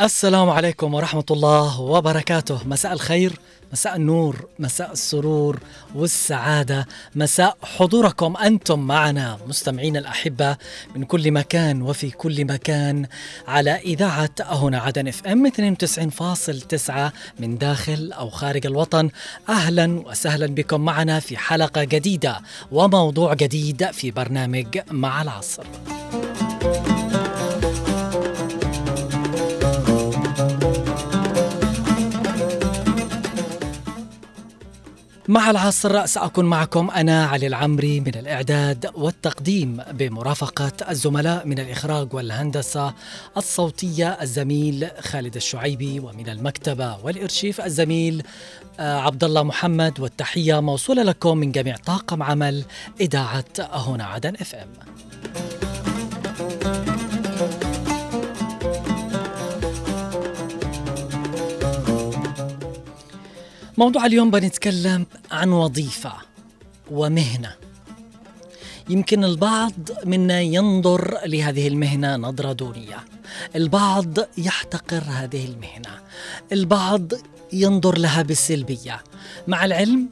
السلام عليكم ورحمة الله وبركاته مساء الخير مساء النور مساء السرور والسعادة مساء حضوركم أنتم معنا مستمعين الأحبة من كل مكان وفي كل مكان على إذاعة هنا عدن إف إم 92.9 من داخل أو خارج الوطن أهلا وسهلا بكم معنا في حلقة جديدة وموضوع جديد في برنامج مع العصر. مع العصر سأكون معكم أنا علي العمري من الإعداد والتقديم بمرافقة الزملاء من الإخراج والهندسة الصوتية الزميل خالد الشعيبي ومن المكتبة والإرشيف الزميل آه، عبد الله محمد والتحية موصولة لكم من جميع طاقم عمل إذاعة هنا عدن إف إم. موضوع اليوم بنتكلم عن وظيفة ومهنة. يمكن البعض منا ينظر لهذه المهنة نظرة دونية. البعض يحتقر هذه المهنة. البعض ينظر لها بالسلبية. مع العلم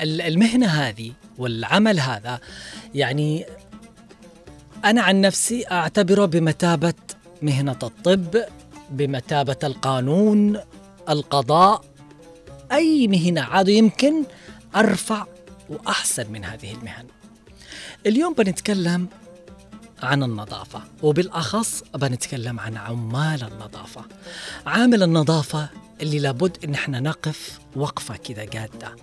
المهنة هذه والعمل هذا يعني أنا عن نفسي أعتبره بمثابة مهنة الطب بمثابة القانون القضاء أي مهنة عاد يمكن أرفع وأحسن من هذه المهن. اليوم بنتكلم عن النظافة وبالأخص بنتكلم عن عمال النظافة. عامل النظافة اللي لابد إن إحنا نقف وقفة كذا جادة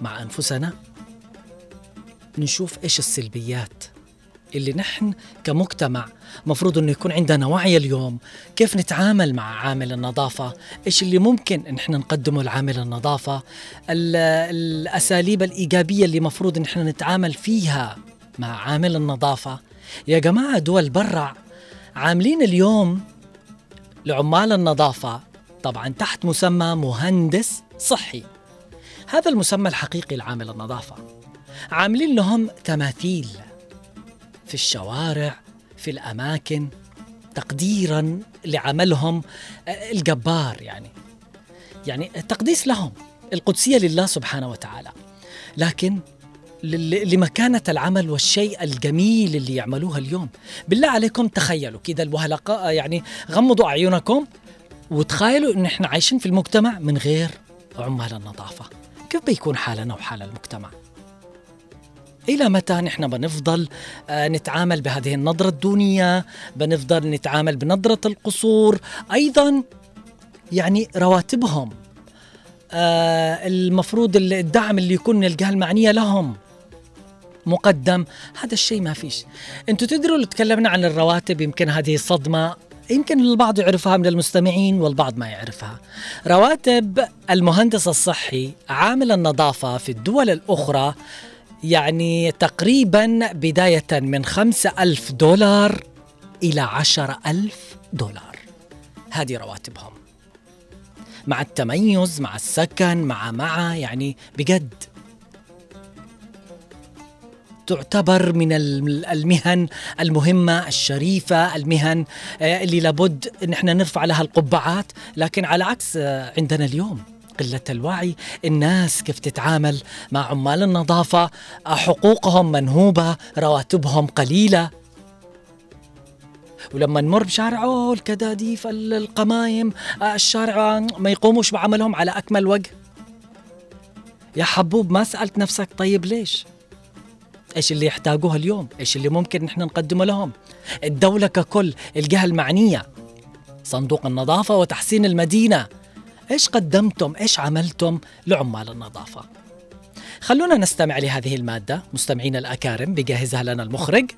مع أنفسنا نشوف إيش السلبيات اللي نحن كمجتمع مفروض إنه يكون عندنا وعي اليوم. كيف نتعامل مع عامل النظافة؟ إيش اللي ممكن إن إحنا نقدمه لعامل النظافة؟ الأساليب الإيجابية اللي مفروض إن إحنا نتعامل فيها مع عامل النظافة. يا جماعة دول برا. عاملين اليوم لعمال النظافة. طبعا تحت مسمى مهندس صحي. هذا المسمى الحقيقي لعامل النظافة. عاملين لهم تماثيل. في الشوارع في الأماكن تقديرا لعملهم آه، الجبار يعني. يعني تقديس لهم القدسية لله سبحانه وتعالى. لكن لمكانة العمل والشيء الجميل اللي يعملوها اليوم. بالله عليكم تخيلوا كده الوهلقاء آه، يعني غمضوا أعينكم وتخيلوا إن إحنا عايشين في المجتمع من غير عمال النظافة. كيف بيكون حالنا وحال المجتمع؟ إلى متى نحن بنفضل آه، نتعامل بهذه النظرة الدونية بنفضل نتعامل بنظرة القصور؟ أيضا يعني رواتبهم آه، المفروض الدعم اللي يكون من الجهة المعنية لهم مقدم. هذا الشيء ما فيش. أنتوا تدروا لو تكلمنا عن الرواتب يمكن هذه صدمة يمكن البعض يعرفها من المستمعين والبعض ما يعرفها. رواتب المهندس الصحي عامل النظافة في الدول الأخرى يعني تقريبا بداية من خمسة ألف دولار إلى عشرة ألف دولار. هذه رواتبهم. مع التميز مع السكن مع مع يعني بجد تعتبر من المهن المهمة الشريفة المهن آه، اللي لابد ان إحنا نرفع لها القبعات. لكن على عكس آه، عندنا اليوم. قلة الوعي. الناس كيف تتعامل مع عمال النظافة؟ حقوقهم منهوبة رواتبهم قليلة. ولما نمر بشارع اوه الكداديف القمايم الشارع ما يقوموش بعملهم على أكمل وجه. يا حبوب ما سألت نفسك طيب ليش؟ إيش اللي يحتاجوه اليوم؟ إيش اللي ممكن نحن نقدمه لهم؟ الدولة ككل الجهة المعنية. صندوق النظافة وتحسين المدينة. إيش قدمتم؟ إيش عملتم لعمال النظافة؟ خلونا نستمع لهذه المادة مستمعين الأكارم بجهزها لنا المخرج.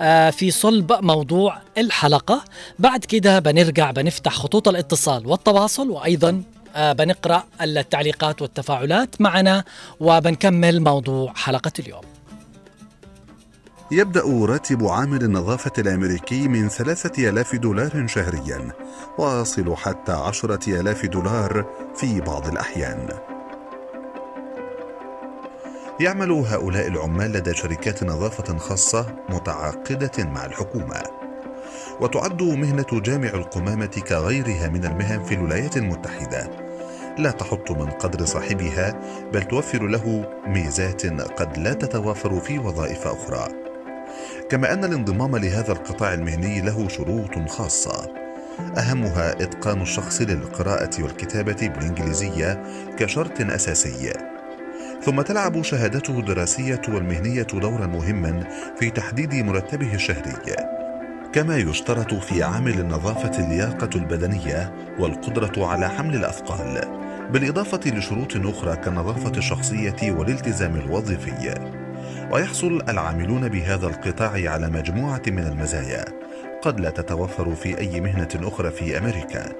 آه، في صلب موضوع الحلقة. بعد كده بنرجع بنفتح خطوط الاتصال والتواصل وأيضا آه، بنقرأ التعليقات والتفاعلات معنا وبنكمل موضوع حلقة اليوم. يبدأ راتب عامل النظافة الأمريكي من ثلاثة آلاف دولار شهريا ويصل حتى عشرة آلاف دولار في بعض الأحيان. يعمل هؤلاء العمال لدى شركات نظافة خاصة متعاقدة مع الحكومة. وتعد مهنة جامع القمامة كغيرها من المهن في الولايات المتحدة. لا تحط من قدر صاحبها بل توفر له ميزات قد لا تتوافر في وظائف أخرى. كما أن الانضمام لهذا القطاع المهني له شروط خاصة. أهمها إتقان الشخص للقراءة والكتابة بالإنجليزية كشرط أساسي. ثم تلعب شهادته الدراسية والمهنية دورا مهما في تحديد مرتبه الشهري. كما يشترط في عامل النظافة اللياقة البدنية والقدرة على حمل الأثقال بالإضافة لشروط أخرى كالنظافة الشخصية والالتزام الوظيفي. ويحصل العاملون بهذا القطاع على مجموعة من المزايا قد لا تتوفر في أي مهنة أخرى في أمريكا.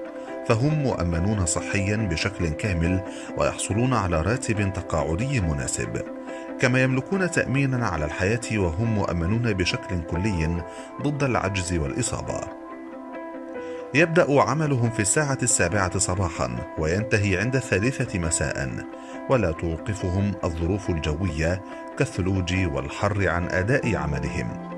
فهم مؤمنون صحيا بشكل كامل ويحصلون على راتب تقاعدي مناسب. كما يملكون تامينا على الحياة وهم مؤمنون بشكل كلي ضد العجز والإصابة. يبدأ عملهم في الساعة السابعة صباحا وينتهي عند الثالثة مساء. ولا توقفهم الظروف الجوية كالثلوج والحر عن أداء عملهم.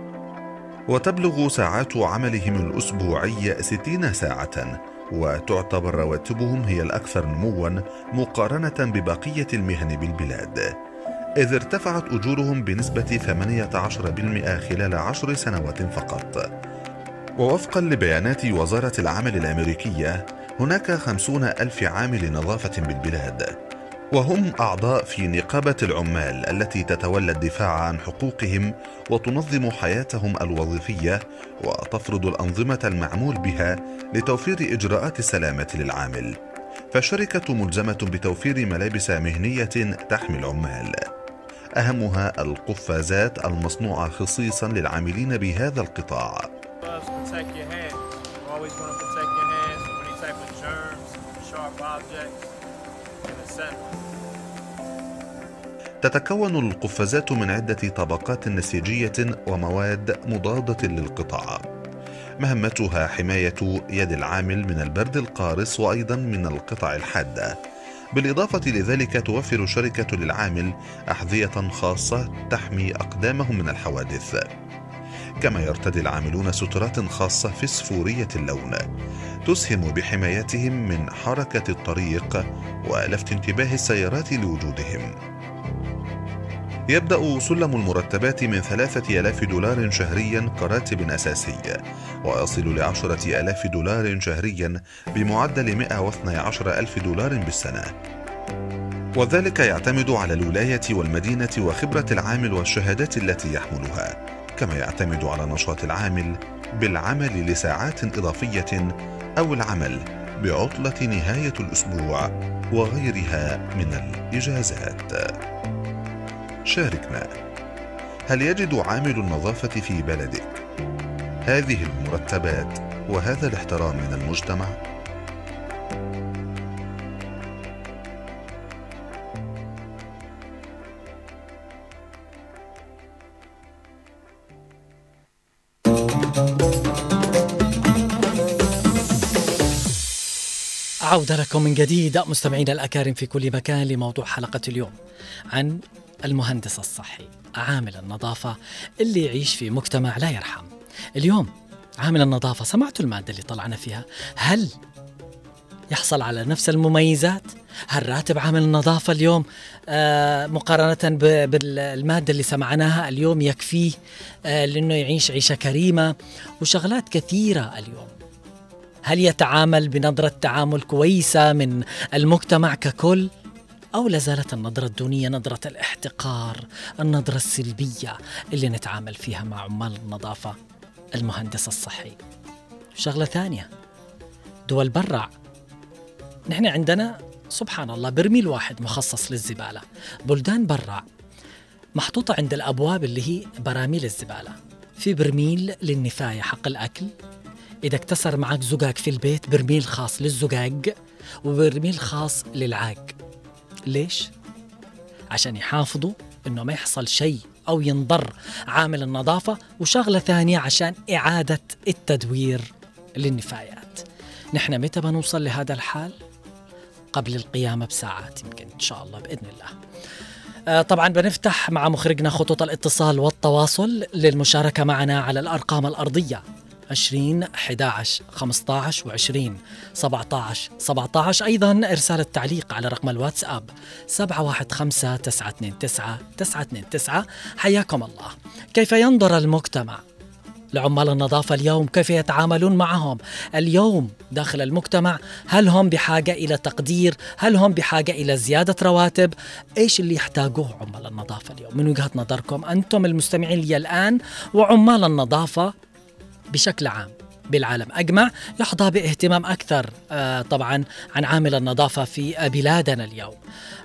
وتبلغ ساعات عملهم الاسبوعي ستين ساعة. وتعتبر رواتبهم هي الأكثر نموا مقارنة ببقية المهن بالبلاد. إذ ارتفعت أجورهم بنسبة 18% خلال عشر سنوات فقط. ووفقا لبيانات وزارة العمل الأمريكية هناك خمسون ألف عامل نظافة بالبلاد وهم أعضاء في نقابة العمال التي تتولى الدفاع عن حقوقهم وتنظم حياتهم الوظيفية وتفرض الأنظمة المعمول بها لتوفير إجراءات السلامة للعامل. فالشركة ملزمة بتوفير ملابس مهنية تحمي العمال. أهمها القفازات المصنوعة خصيصا للعاملين بهذا القطاع. تتكون القفازات من عدة طبقات نسيجية ومواد مضادة للقطاع. مهمتها حماية يد العامل من البرد القارس وأيضا من القطع الحادة. بالإضافة لذلك توفر الشركة للعامل أحذية خاصة تحمي أقدامهم من الحوادث. كما يرتدي العاملون سترات خاصة فسفورية اللون تسهم بحمايتهم من حركة الطريق ولفت انتباه السيارات لوجودهم يبدأ سلم المرتبات من ثلاثة ألاف دولار شهريا كراتب أساسي ويصل لعشرة ألاف دولار شهريا بمعدل 112 ألف دولار بالسنة وذلك يعتمد على الولاية والمدينة وخبرة العامل والشهادات التي يحملها كما يعتمد على نشاط العامل بالعمل لساعات إضافية أو العمل بعطلة نهاية الأسبوع وغيرها من الإجازات. شاركنا. هل يجد عامل النظافة في بلدك؟ هذه المرتبات وهذا الاحترام من المجتمع؟ عودة لكم من جديد مستمعينا الأكارم في كل مكان لموضوع حلقة اليوم. عن المهندس الصحي عامل النظافة اللي يعيش في مجتمع لا يرحم. اليوم عامل النظافة سمعتوا المادة اللي طلعنا فيها؟ هل يحصل على نفس المميزات؟ هل راتب عامل النظافة اليوم؟ آه مقارنة بالمادة اللي سمعناها اليوم يكفيه آه لأنه يعيش عيشة كريمة وشغلات كثيرة اليوم. هل يتعامل بنظرة تعامل كويسة من المجتمع ككل؟ أو لازالت النظرة الدونية نظرة الاحتقار النظرة السلبية اللي نتعامل فيها مع عمال النظافة. المهندس الصحي. شغلة ثانية. دول برع نحن عندنا سبحان الله برميل واحد مخصص للزبالة. بلدان برع محطوطة عند الأبواب اللي هي براميل الزبالة. في برميل للنفاية حق الأكل. إذا اكتسر معك زقاق في البيت برميل خاص للزقاق وبرميل خاص للعاق ليش؟ عشان يحافظوا إنه ما يحصل شيء أو ينضر عامل النظافة وشغلة ثانية عشان إعادة التدوير للنفايات. نحن متى بنوصل لهذا الحال؟ قبل القيامة بساعات يمكن إن شاء الله بإذن الله. آه، طبعا بنفتح مع مخرجنا خطوط الاتصال والتواصل للمشاركة معنا على الأرقام الأرضية 20 11 15 و20 17 17 أيضا إرسال التعليق على رقم الواتساب 715 929 929 حياكم الله. كيف ينظر المجتمع؟ لعمال النظافة اليوم كيف يتعاملون معهم؟ اليوم داخل المجتمع هل هم بحاجة إلى تقدير؟ هل هم بحاجة إلى زيادة رواتب؟ إيش اللي يحتاجوه عمال النظافة اليوم؟ من وجهة نظركم أنتم المستمعين لي الآن وعمال النظافة بشكل عام بالعالم. أجمع يحظى باهتمام أكثر آه، طبعا عن عامل النظافة في بلادنا اليوم.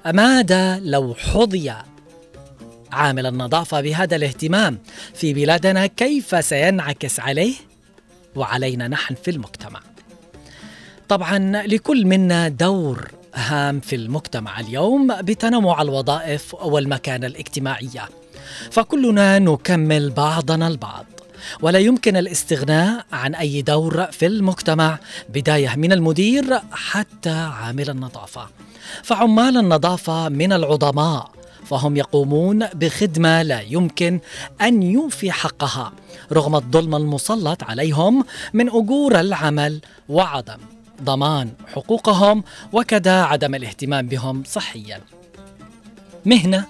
ماذا لو حظي عامل النظافة بهذا الاهتمام في بلادنا؟ كيف سينعكس عليه وعلينا نحن في المجتمع؟ طبعا لكل منا دور هام في المجتمع اليوم بتنوع الوظائف والمكانة الاجتماعية فكلنا نكمل بعضنا البعض. ولا يمكن الاستغناء عن أي دور في المجتمع. بداية من المدير حتى عامل النظافة. فعمال النظافة من العظماء فهم يقومون بخدمة لا يمكن أن يوفي حقها رغم الظلم المسلط عليهم من أجور العمل وعدم ضمان حقوقهم وكذا عدم الاهتمام بهم صحيا. مهنة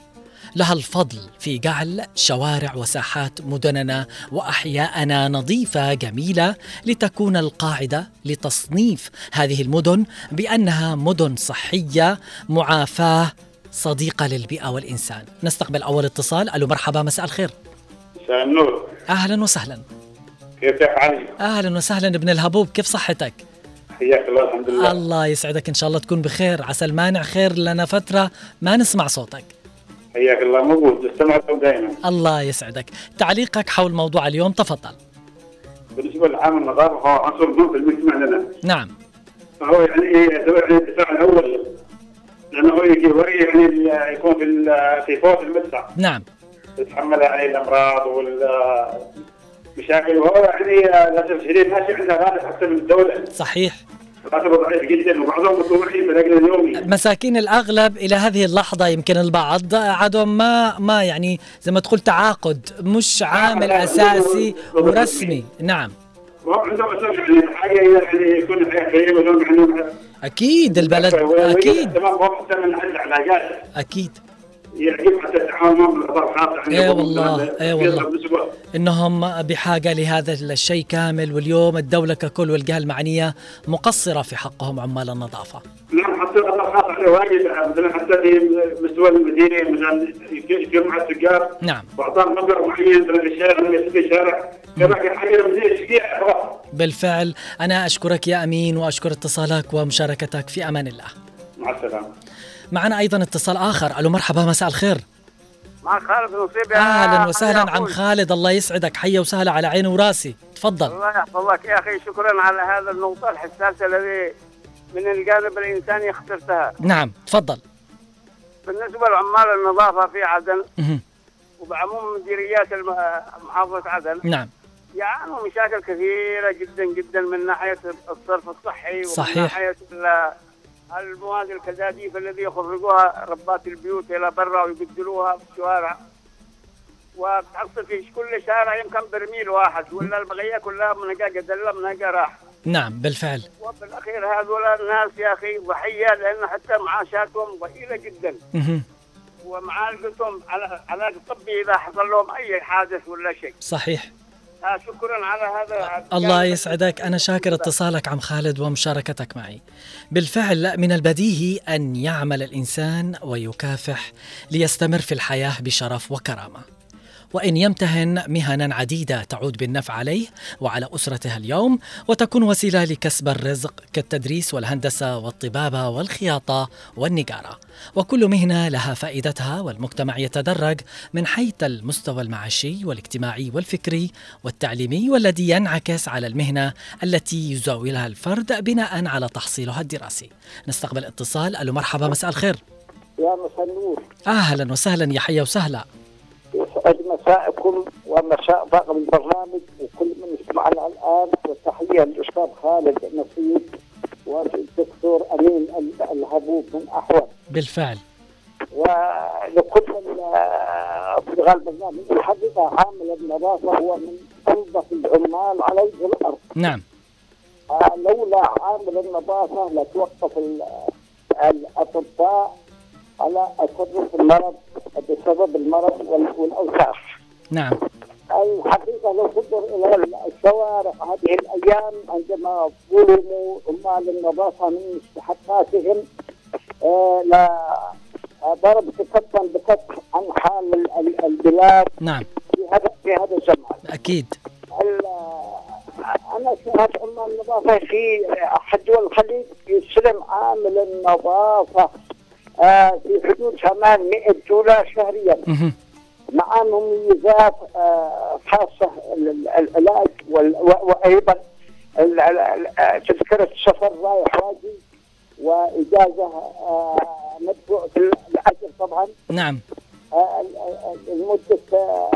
لها الفضل في جعل شوارع وساحات مدننا وأحياءنا نظيفة جميلة لتكون القاعدة لتصنيف هذه المدن بأنها مدن صحية معافاة صديقة للبيئة والإنسان. نستقبل أول اتصال. ألو مرحبا مساء الخير. مساء النور. أهلا وسهلا. كيفك علي؟ أهلا وسهلا ابن الهبوب كيف صحتك؟ حياك الله الحمد لله. الله يسعدك إن شاء الله تكون بخير. عسى المانع خير لنا فترة ما نسمع صوتك. حياك الله موجود استمعكم دائما. الله يسعدك. تعليقك حول موضوع اليوم تفضل. بالنسبة لعامل النظافه هو عنصر مهم في المجتمع لنا. نعم. فهو يعني إيه يعني الدفاع الأول لأنه هو يجي يعني يكون في في فوق المدفع. نعم. يتحمل يعني الأمراض والمشاكل وهو يعني للاسف الشديد ماشي عندها راتب حتى من الدولة. صحيح. ضعيف جدا وبعضهم متطوعين بالاجر اليومي مساكين الاغلب إلى هذه اللحظه يمكن البعض عدم ما ما يعني زي ما تقول تعاقد مش عامل اساسي ورسمي نعم يعني يعني يعني أكيد البلد أكيد أكيد يعجب حتى التعاون خاصه إيه والله، إيه والله. إنهم بحاجة لهذا الشيء كامل واليوم الدولة ككل والجهة المعنية مقصرة في حقهم عمال النظافة. نعم حتى خاصه عليه واجب مثلا حتى في مستوى المدينة مثلا يصير مع التجار نعم. وأعطاهم مبلغ معين مثلا تشجيع خلاص بالفعل أنا أشكرك يا أمين وأشكر اتصالك ومشاركتك في أمان الله. مع السلامة. معنا أيضا اتصال آخر. ألو مرحبا مساء الخير. معك خالد نصيب يا أهلا وسهلا عم. خالد الله يسعدك. حيا وسهلا على عيني وراسي. تفضل. الله يحفظك. يا أخي شكرا على هذا النقطه الحساسة الذي من الجانب الإنساني اخترتها. نعم تفضل. بالنسبة لعمال النظافة في عدن. وبعموم مديريات محافظة عدن نعم. يعانوا مشاكل كثيرة جدا جدا من ناحية الصرف الصحي صحيح. ومن ناحيه المواد الكداديف الذي يخرجوها ربات البيوت إلى برا ويبدلوها في الشوارع. وبتحصل في كل شارع يمكن برميل واحد ولا البقيه كلها منقى قدله منقى راح. نعم بالفعل. وبالأخير هذول الناس يا أخي ضحية لأن حتى معاشاتهم ضئيلة جدا. ومعالجتهم على علاج طبي إذا حصل لهم أي حادث ولا شيء. صحيح. شكرا على هذا الله يسعدك. أنا شاكر اتصالك عم خالد ومشاركتك معي. بالفعل من البديهي أن يعمل الإنسان ويكافح ليستمر في الحياة بشرف وكرامة. وإن يمتهن مهنا عديدة تعود بالنفع عليه وعلى أسرته اليوم وتكون وسيلة لكسب الرزق كالتدريس والهندسة والطبابة والخياطة والنجارة. وكل مهنة لها فائدتها والمجتمع يتدرج من حيث المستوى المعاشي والاجتماعي والفكري والتعليمي والذي ينعكس على المهنة التي يزاولها الفرد بناء على تحصيلها الدراسي. نستقبل اتصال. ألو مرحبا مساء الخير. يا مساء النور. أهلا وسهلا. يا حيا وسهلا. يسعد مساءكم ومساء طاقم البرنامج وكل من يسمعنا الآن وتحيه للأستاذ خالد نصيب والدكتور أمين ال- الهبوب من أحوال. بالفعل. ولكل ال- في غالب البرنامج الحقيقة عامل النظافة هو من أنظف العمال على وجه الأرض. نعم. لولا عامل النظافة لتوقف ال- الأطباء على التصرف المرض بسبب المرض وال- نعم الحقيقة لو تنظر إلى الشوارع هذه الأيام عندما ظلموا عمال النظافة من مستحقاتهم آه، لا آه، ضرب كفا بكف عن حال ال- ال- البلاد نعم في هذا في هذا الزمان. أكيد أنا شاهدت عمال النظافة في احد دول الخليج يستلم عامل النظافة آه، في حدود 800 دولار شهريا. مع مميزات آه، خاصة و- وأيضا ال- تذكرة السفر رايح واجي وإجازة آه، مدفوعه الأجر طبعا. نعم. آه، المدة آه،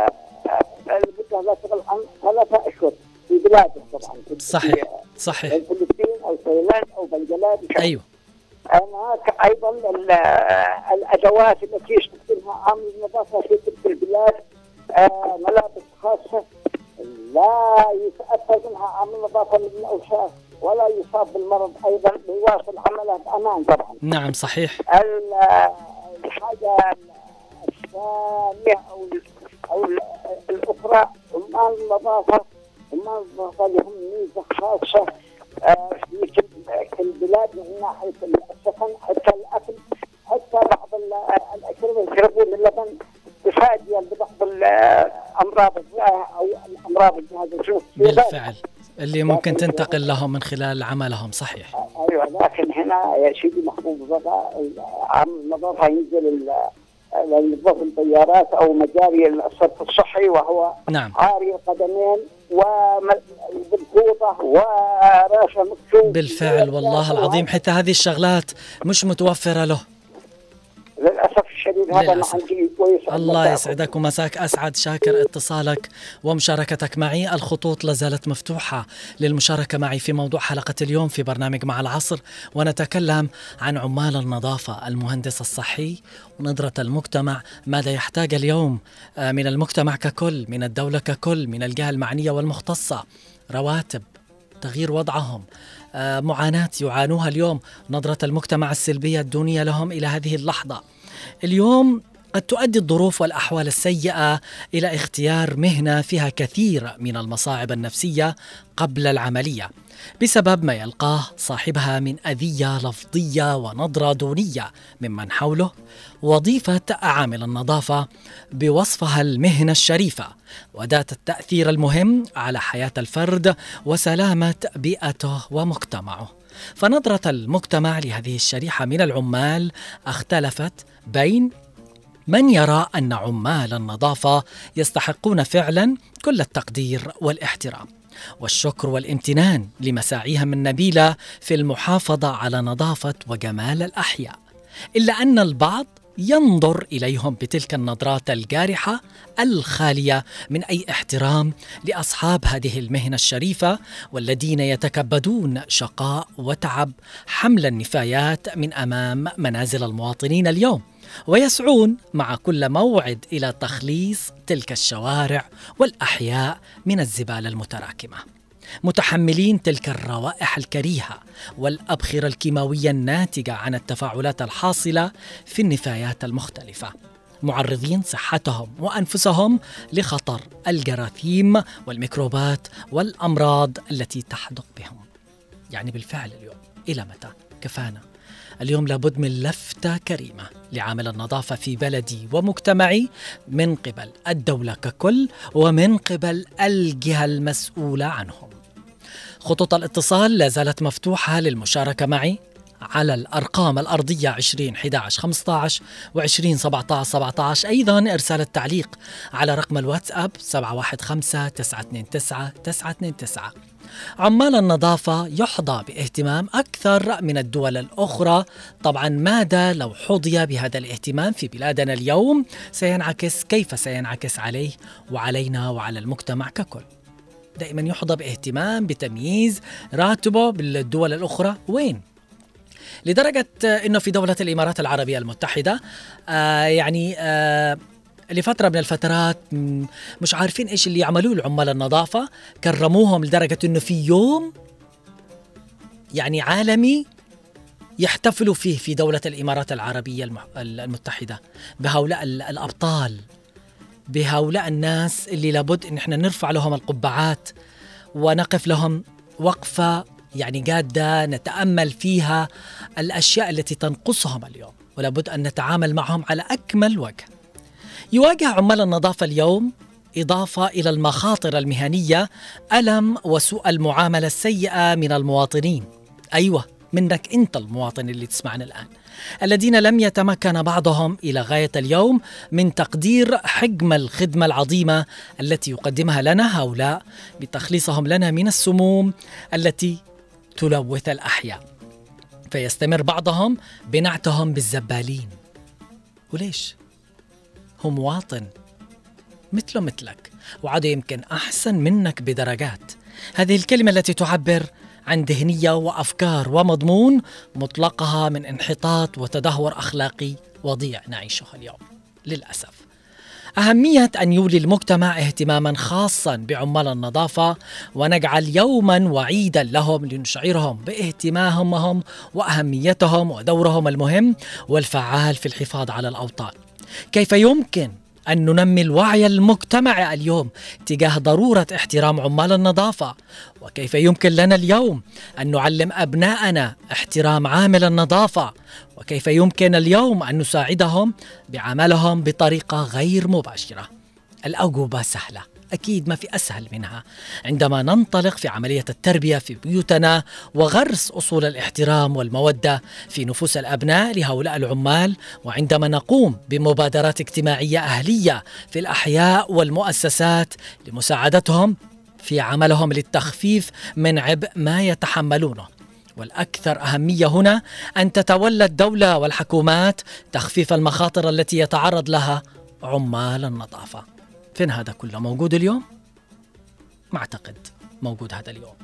المدة لا تقل عن ثلاثة أشهر في بلاده طبعا. صحيح في صحيح. الفلبين أو تايلاند أو بنجلاديش أيوه. هناك أيضا ال- الأدوات التي يستخدمها عامل النظافة في تلك البلاد آه، ملابس خاصة. لا يتأثر منها عامل النظافة من الأوساخ ولا يصاب بالمرض أيضا ويواصل عمله بأمان طبعا. نعم صحيح. ال- الحاجة الثانية أو أو الأخرى عمال النظافة. عمال النظافة لهم ميزة خاصة آه، في كل- البلاد من ناحية السكن حتى الأكل حتى بعض ال- الأشربة يشربون اللبن بفائدة لبعض الأمراض أو الأمراض الجهاز الجنسي بالفعل. اللي ممكن تنتقل لهم من خلال عملهم صحيح. أيوه لكن هنا يا سيدي محبوب بقى عام النظافة ينزل ال- ينظف الطيارات أو مجاري الصرف الصحي وهو نعم. عاري القدمين بالفعل والله العظيم حتى هذه الشغلات مش متوفرة له. للأسف الشديد هذا ما للأسف. عندي كويس الله يسعدك ومساك. أسعد شاكر اتصالك ومشاركتك معي. الخطوط لازالت مفتوحة للمشاركة معي في موضوع حلقة اليوم في برنامج مع العصر ونتكلم عن عمال النظافة المهندس الصحي ونظرة المجتمع ماذا يحتاج اليوم آه، من المجتمع ككل من الدولة ككل من الجهة المعنية والمختصة. رواتب تغيير وضعهم. آه، معاناة يعانوها اليوم نظرة المجتمع السلبية الدونية لهم إلى هذه اللحظة. اليوم قد تؤدي الظروف والأحوال السيئة إلى اختيار مهنة فيها كثير من المصاعب النفسية قبل العملية. بسبب ما يلقاه صاحبها من أذية لفظية ونظرة دونية ممن حوله. وظيفة عامل النظافة بوصفها المهنة الشريفة وذات التأثير المهم على حياة الفرد وسلامة بيئته ومجتمعه. فنظرة المجتمع لهذه الشريحة من العمال اختلفت بين من يرى أن عمال النظافة يستحقون فعلا كل التقدير والاحترام. والشكر والامتنان لمساعيهم النبيلة في المحافظة على نظافة وجمال الأحياء. إلا أن البعض ينظر إليهم بتلك النظرات الجارحة الخالية من أي احترام لأصحاب هذه المهنة الشريفة والذين يتكبدون شقاء وتعب حمل النفايات من أمام منازل المواطنين اليوم. ويسعون مع كل موعد إلى تخليص تلك الشوارع والأحياء من الزبالة المتراكمة. متحملين تلك الروائح الكريهة والأبخرة الكيماوية الناتجة عن التفاعلات الحاصلة في النفايات المختلفة. معرضين صحتهم وأنفسهم لخطر الجراثيم والميكروبات والأمراض التي تحدق بهم. يعني بالفعل اليوم إلى متى؟ كفانا. اليوم لابد من لفتة كريمة لعامل النظافة في بلدي ومجتمعي من قبل الدولة ككل ومن قبل الجهة المسؤولة عنهم. خطوط الاتصال لا زالت مفتوحة للمشاركة معي على الأرقام الأرضية 20 11 15 و 20 17 17 أيضا إرسال التعليق على رقم الواتساب 715 929 929 عمال النظافة يحظى باهتمام أكثر من الدول الأخرى. طبعا ماذا لو حظي بهذا الاهتمام في بلادنا اليوم؟ سينعكس كيف سينعكس عليه؟ وعلينا وعلى المجتمع ككل. دائما يحظى باهتمام بتمييز راتبه بالدول الأخرى. وين؟ لدرجة أنه في دولة الإمارات العربية المتحدة آه يعني آه لفترة من الفترات مش عارفين إيش اللي يعملوه العمال النظافة. كرموهم لدرجة إنه في يوم يعني عالمي يحتفلوا فيه في دولة الإمارات العربية المتحدة. بهؤلاء ال- الأبطال. بهؤلاء الناس اللي لابد إن إحنا نرفع لهم القبعات ونقف لهم وقفة يعني جادة نتأمل فيها الأشياء التي تنقصهم اليوم. ولابد أن نتعامل معهم على أكمل وجه. يواجه عمال النظافة اليوم إضافة إلى المخاطر المهنية ألم وسوء المعاملة السيئة من المواطنين. أيوة منك أنت المواطن اللي تسمعنا الآن. الذين لم يتمكن بعضهم إلى غاية اليوم من تقدير حجم الخدمة العظيمة التي يقدمها لنا هؤلاء بتخليصهم لنا من السموم التي تلوث الأحياء. فيستمر بعضهم بنعتهم بالزبالين. وليش؟ هو مواطن مثله مثلك وعاد يمكن أحسن منك بدرجات. هذه الكلمة التي تعبر عن ذهنية وأفكار ومضمون مطلقها من انحطاط وتدهور أخلاقي وضيع نعيشه اليوم للأسف. أهمية أن يولي المجتمع اهتماما خاصا بعمال النظافة ونجعل يوما وعيدا لهم لنشعرهم باهتمامهم وأهميتهم ودورهم المهم والفعال في الحفاظ على الأوطان. كيف يمكن أن ننمي الوعي المجتمعي اليوم تجاه ضرورة احترام عمال النظافة؟ وكيف يمكن لنا اليوم أن نعلم أبناءنا احترام عامل النظافة؟ وكيف يمكن اليوم أن نساعدهم بعملهم بطريقة غير مباشرة؟ الأجوبة سهلة. أكيد ما في أسهل منها. عندما ننطلق في عملية التربية في بيوتنا وغرس أصول الاحترام والمودة في نفوس الأبناء لهؤلاء العمال وعندما نقوم بمبادرات اجتماعية أهلية في الأحياء والمؤسسات لمساعدتهم في عملهم للتخفيف من عبء ما يتحملونه. والأكثر أهمية هنا أن تتولى الدولة والحكومات تخفيف المخاطر التي يتعرض لها عمال النظافة. فين هذا كله؟ موجود اليوم؟ ما أعتقد موجود هذا اليوم.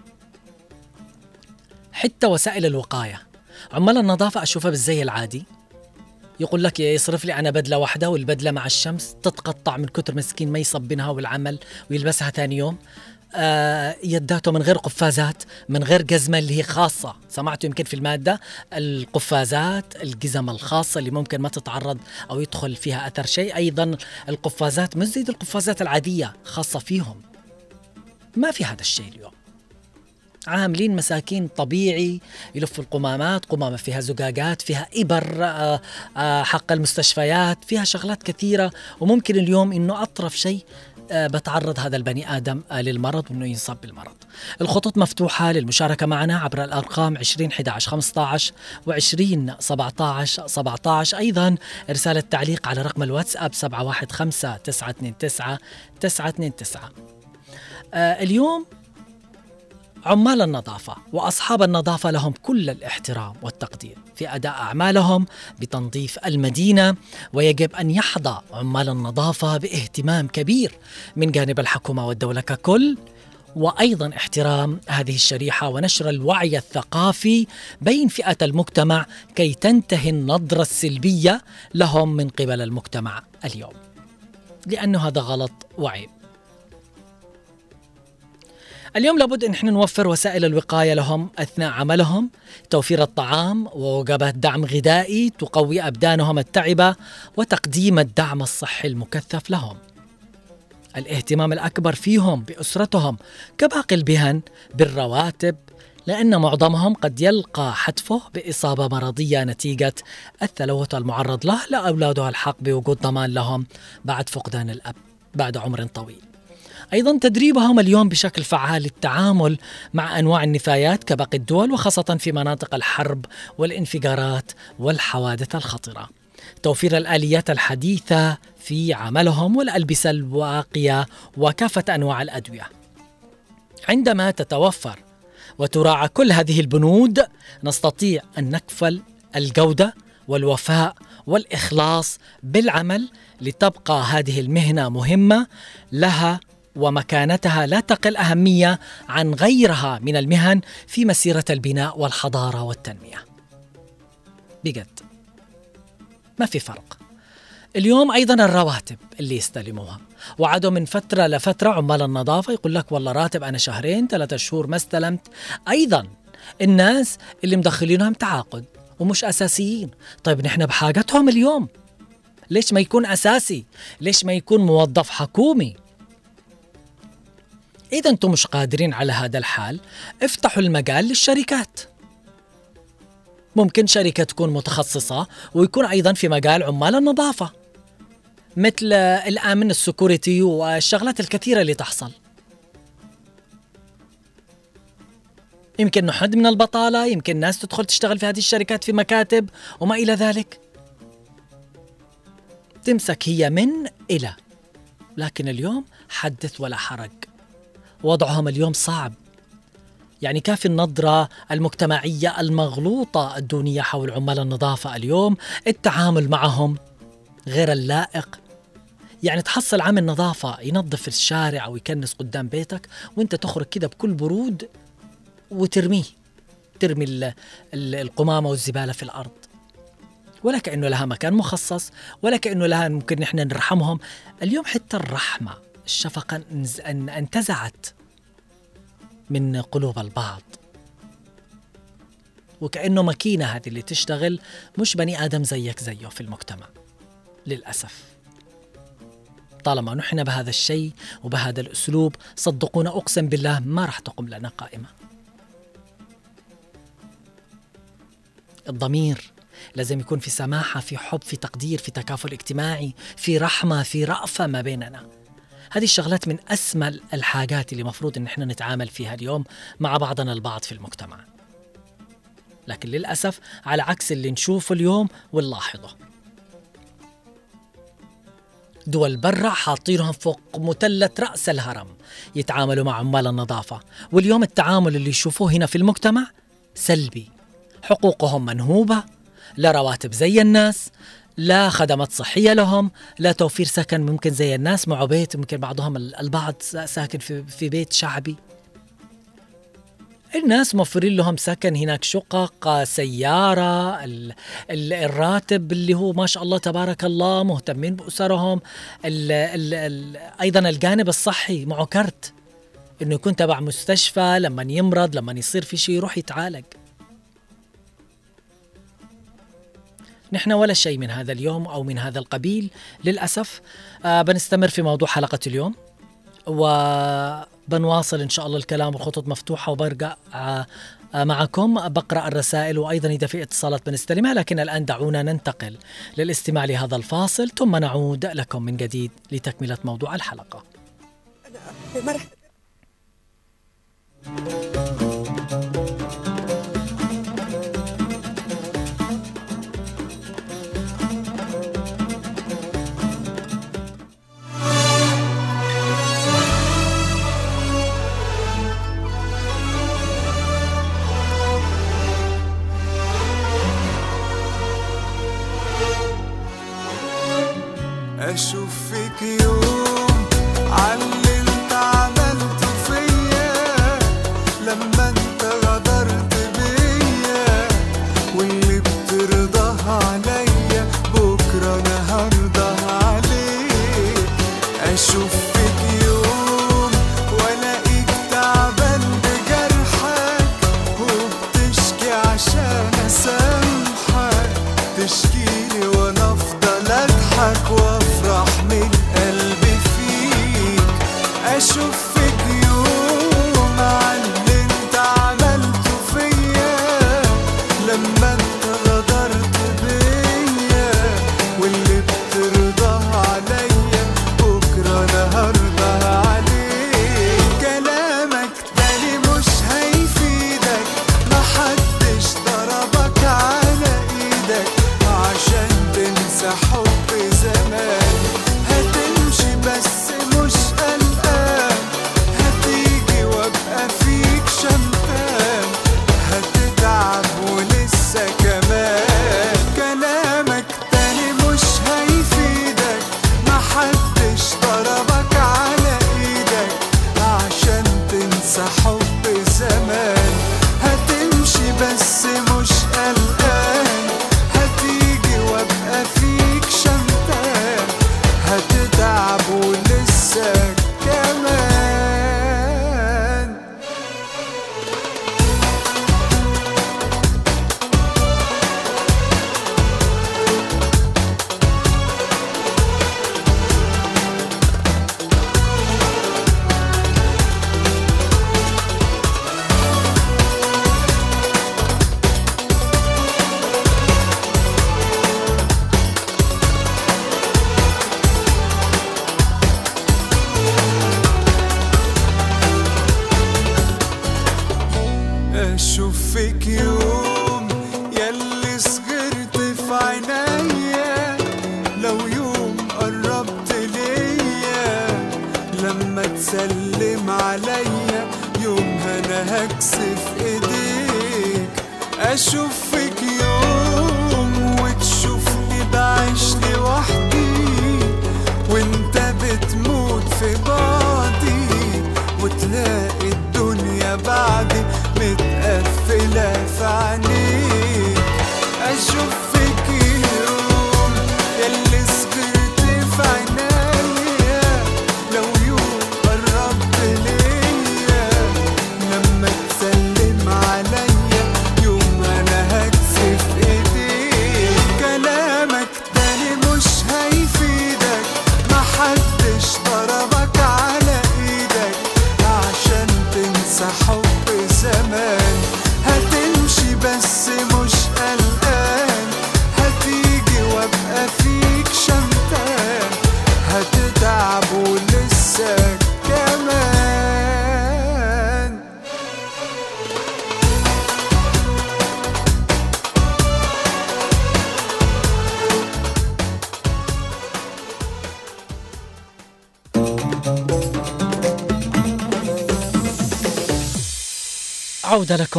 حتى وسائل الوقاية. عمال النظافة أشوفها بالزي العادي. يقول لك يصرف لي أنا بدلة واحدة والبدلة مع الشمس تتقطع من كتر مسكين ما يصبنها والعمل ويلبسها ثاني يوم. يداته من غير قفازات من غير جزمة اللي هي خاصة. سمعتوا يمكن في المادة؟ القفازات الجزم الخاصة اللي ممكن ما تتعرض أو يدخل فيها أثر شيء. أيضا القفازات مش زي القفازات العادية خاصة فيهم. ما في هذا الشيء اليوم. عاملين مساكين طبيعي يلفوا القمامات قمامة فيها زجاجات فيها إبر آه، آه، حق المستشفيات فيها شغلات كثيرة. وممكن اليوم إنه أطرف شيء آه، بتعرض هذا البني آدم آه، للمرض وإنه ينصاب بالمرض. الخطوط مفتوحة للمشاركة معنا عبر الأرقام 20 11 15 و 20 17 17 أيضا إرسال التعليق على رقم الواتساب 715 929 929 آه، اليوم عمال النظافة وأصحاب النظافة لهم كل الاحترام والتقدير في أداء أعمالهم بتنظيف المدينة ويجب أن يحظى عمال النظافة باهتمام كبير من جانب الحكومة والدولة ككل وأيضا احترام هذه الشريحة ونشر الوعي الثقافي بين فئة المجتمع كي تنتهي النظرة السلبية لهم من قبل المجتمع اليوم. لأنه هذا غلط وعيب. اليوم لابد إن إحنا نوفر وسائل الوقاية لهم أثناء عملهم، توفير الطعام ووجبات دعم غذائي تقوي أبدانهم التعبة وتقديم الدعم الصحي المكثف لهم. الاهتمام الأكبر فيهم بأسرتهم كباقي البهن بالرواتب لأن معظمهم قد يلقى حتفه بإصابة مرضية نتيجة التلوث المعرض له لاولاده الحق بوجود ضمان لهم بعد فقدان الأب بعد عمر طويل. أيضا تدريبهم اليوم بشكل فعال للتعامل مع أنواع النفايات كباقي الدول وخاصة في مناطق الحرب والانفجارات والحوادث الخطرة. توفير الآليات الحديثة في عملهم والألبسة الواقية وكافة أنواع الأدوية. عندما تتوفر وتراعى كل هذه البنود نستطيع أن نكفل الجودة والوفاء والإخلاص بالعمل لتبقى هذه المهنة مهمة لها ومكانتها لا تقل أهمية عن غيرها من المهن في مسيرة البناء والحضارة والتنمية. بجد. ما في فرق. اليوم أيضا الرواتب اللي يستلموها. وعدوا من فترة لفترة عمال النظافة يقول لك والله راتب أنا شهرين ثلاثة شهور ما استلمت. أيضا الناس اللي مدخلينهم تعاقد ومش أساسيين. طيب نحن بحاجتهم اليوم. ليش ما يكون أساسي؟ ليش ما يكون موظف حكومي؟ إذا أنتم مش قادرين على هذا الحال افتحوا المجال للشركات. ممكن شركة تكون متخصصة ويكون أيضا في مجال عمال النظافة مثل الأمن السكوريتي والشغلات الكثيرة اللي تحصل. يمكن نحد من البطالة يمكن ناس تدخل تشتغل في هذه الشركات في مكاتب وما إلى ذلك. تمسك هي من إلى. لكن اليوم حدث ولا حرج. وضعهم اليوم صعب. يعني كافي النظرة المجتمعية المغلوطة الدونية حول عمال النظافة اليوم التعامل معهم غير اللائق. يعني تحصل عامل نظافة ينظف الشارع أو يكنس قدام بيتك وانت تخرج كده بكل برود وترميه ترمي القمامة والزبالة في الأرض. ولا كأنه لها مكان مخصص ولا كأنه لها ممكن نحن نرحمهم. اليوم حتى الرحمة الشفقة انتزعت من قلوب البعض. وكأنه ماكينة هذه اللي تشتغل مش بني آدم زيك زيه في المجتمع للأسف. طالما نحن بهذا الشيء وبهذا الأسلوب صدقونا أقسم بالله ما راح تقوم لنا قائمة. الضمير لازم يكون في سماحة في حب في تقدير في تكافل اجتماعي في رحمة في رأفة ما بيننا. هذه الشغلات من أسمى الحاجات اللي مفروض إن إحنا نتعامل فيها اليوم مع بعضنا البعض في المجتمع. لكن للأسف على عكس اللي نشوفه اليوم ونلاحظه. دول برا حاطينهم فوق مثلث رأس الهرم يتعاملوا مع عمال النظافة. واليوم التعامل اللي يشوفوه هنا في المجتمع سلبي. حقوقهم منهوبة لا رواتب زي الناس لا خدمات صحية لهم لا توفير سكن ممكن زي الناس معه بيت ممكن بعضهم البعض ساكن في, في بيت شعبي. الناس موفرين لهم سكن هناك شقق سيارة ال ال الراتب اللي هو ما شاء الله تبارك الله مهتمين بأسرهم. ال ال ال أيضا الجانب الصحي معه كرت إنه يكون تبع مستشفى لما يمرض لما يصير في شيء يروح يتعالج. نحن ولا شيء من هذا اليوم أو من هذا القبيل للأسف. آه بنستمر في موضوع حلقة اليوم وبنواصل إن شاء الله الكلام والخطوط مفتوحة وبرجع آه معكم. بقرأ الرسائل وأيضا إذا في اتصالات بنستلمها لكن الآن دعونا ننتقل للاستماع لهذا الفاصل. ثم نعود لكم من جديد لتكملة موضوع الحلقة. مرحبا. هتتعب I special. أشوف فيك يوم وتشوفني بعيش لوحدي وانت بتموت في بعضي وتلاقي الدنيا بعدي متقفلة في عينيك. أشوف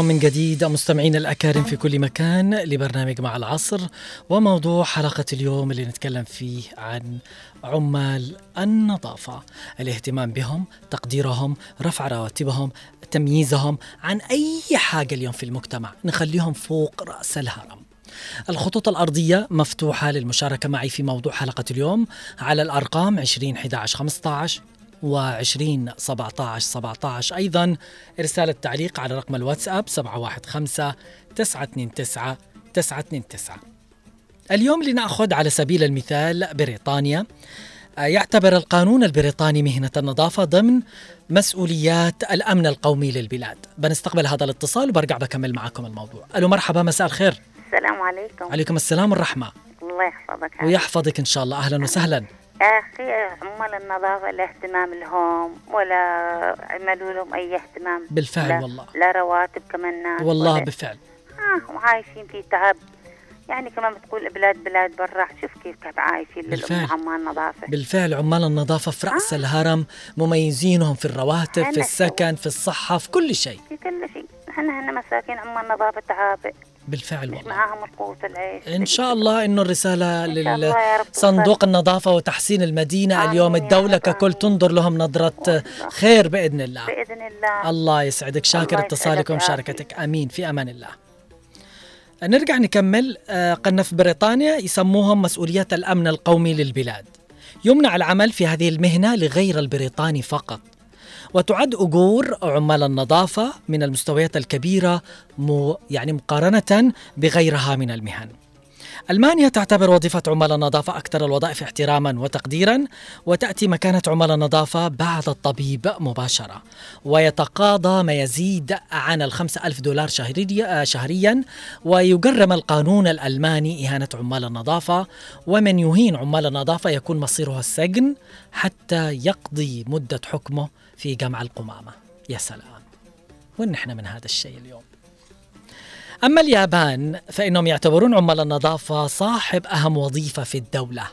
لكم من جديد مستمعين الأكارم في كل مكان لبرنامج مع العصر وموضوع حلقة اليوم اللي نتكلم فيه عن عمال النظافة. الاهتمام بهم تقديرهم رفع رواتبهم تمييزهم عن أي حاجة اليوم في المجتمع. نخليهم فوق رأس الهرم. الخطوط الأرضية مفتوحة للمشاركة معي في موضوع حلقة اليوم. على الأرقام 20 11 15 و20 17 17 أيضا إرسال التعليق على رقم الواتساب 715 929 929 اليوم لنأخذ على سبيل المثال بريطانيا. آه، يعتبر القانون البريطاني مهنة النظافة ضمن مسؤوليات الأمن القومي للبلاد. بنستقبل هذا الاتصال وبرجع بكمل معكم الموضوع. ألو مرحبا مساء الخير. السلام عليكم. عليكم السلام والرحمة. الله يحفظك. ويحفظك إن شاء الله. أهلا وسهلا. أخي عمال النظافة لا اهتمام لهم ولا عملوا لهم أي اهتمام. بالفعل لا والله. لا رواتب كمان ناس والله ولا- بالفعل. آه وعايشين في تعب. يعني كمان بتقول بلاد بلاد برا. شوف كيف كيف عايشين بالفعل. عمال نظافة. بالفعل عمال النظافة في رأس الهرم مميزينهم في الرواتب في السكن في الصحة في كل شيء. في كل شيء. إحنا هنا مساكين عمال نظافة تعافى بالفعل والله. معاهم القوة العيش إن شاء الله إنه الرسالة إن شاء الله يا رب لصندوق النظافة وتحسين المدينة آمين اليوم رب، ككل آمين. تنظر لهم نظرة خير بإذن الله. بإذن الله. الله يسعدك. شاكر الله اتصالك ومشاركتك. آمين. في أمان الله. نرجع نكمل. آه، قلنا في بريطانيا يسموهم مسؤوليات الأمن القومي للبلاد. يمنع العمل في هذه المهنة لغير البريطاني فقط. وتعد أجور عمال النظافة من المستويات الكبيرة يعني مقارنة بغيرها من المهن. ألمانيا تعتبر وظيفة عمال النظافة أكثر الوظائف احتراما وتقديرا وتأتي مكانة عمال النظافة بعد الطبيب مباشرة ويتقاضى ما يزيد عن الخمسة ألف دولار شهريا, ويجرم القانون الألماني إهانة عمال النظافة ومن يهين عمال النظافة يكون مصيره السجن حتى يقضي مدة حكمه في جمع القمامة. يا سلام. وين من هذا الشيء اليوم؟ أما اليابان فإنهم يعتبرون عمال النظافة صاحب أهم وظيفة في الدولة.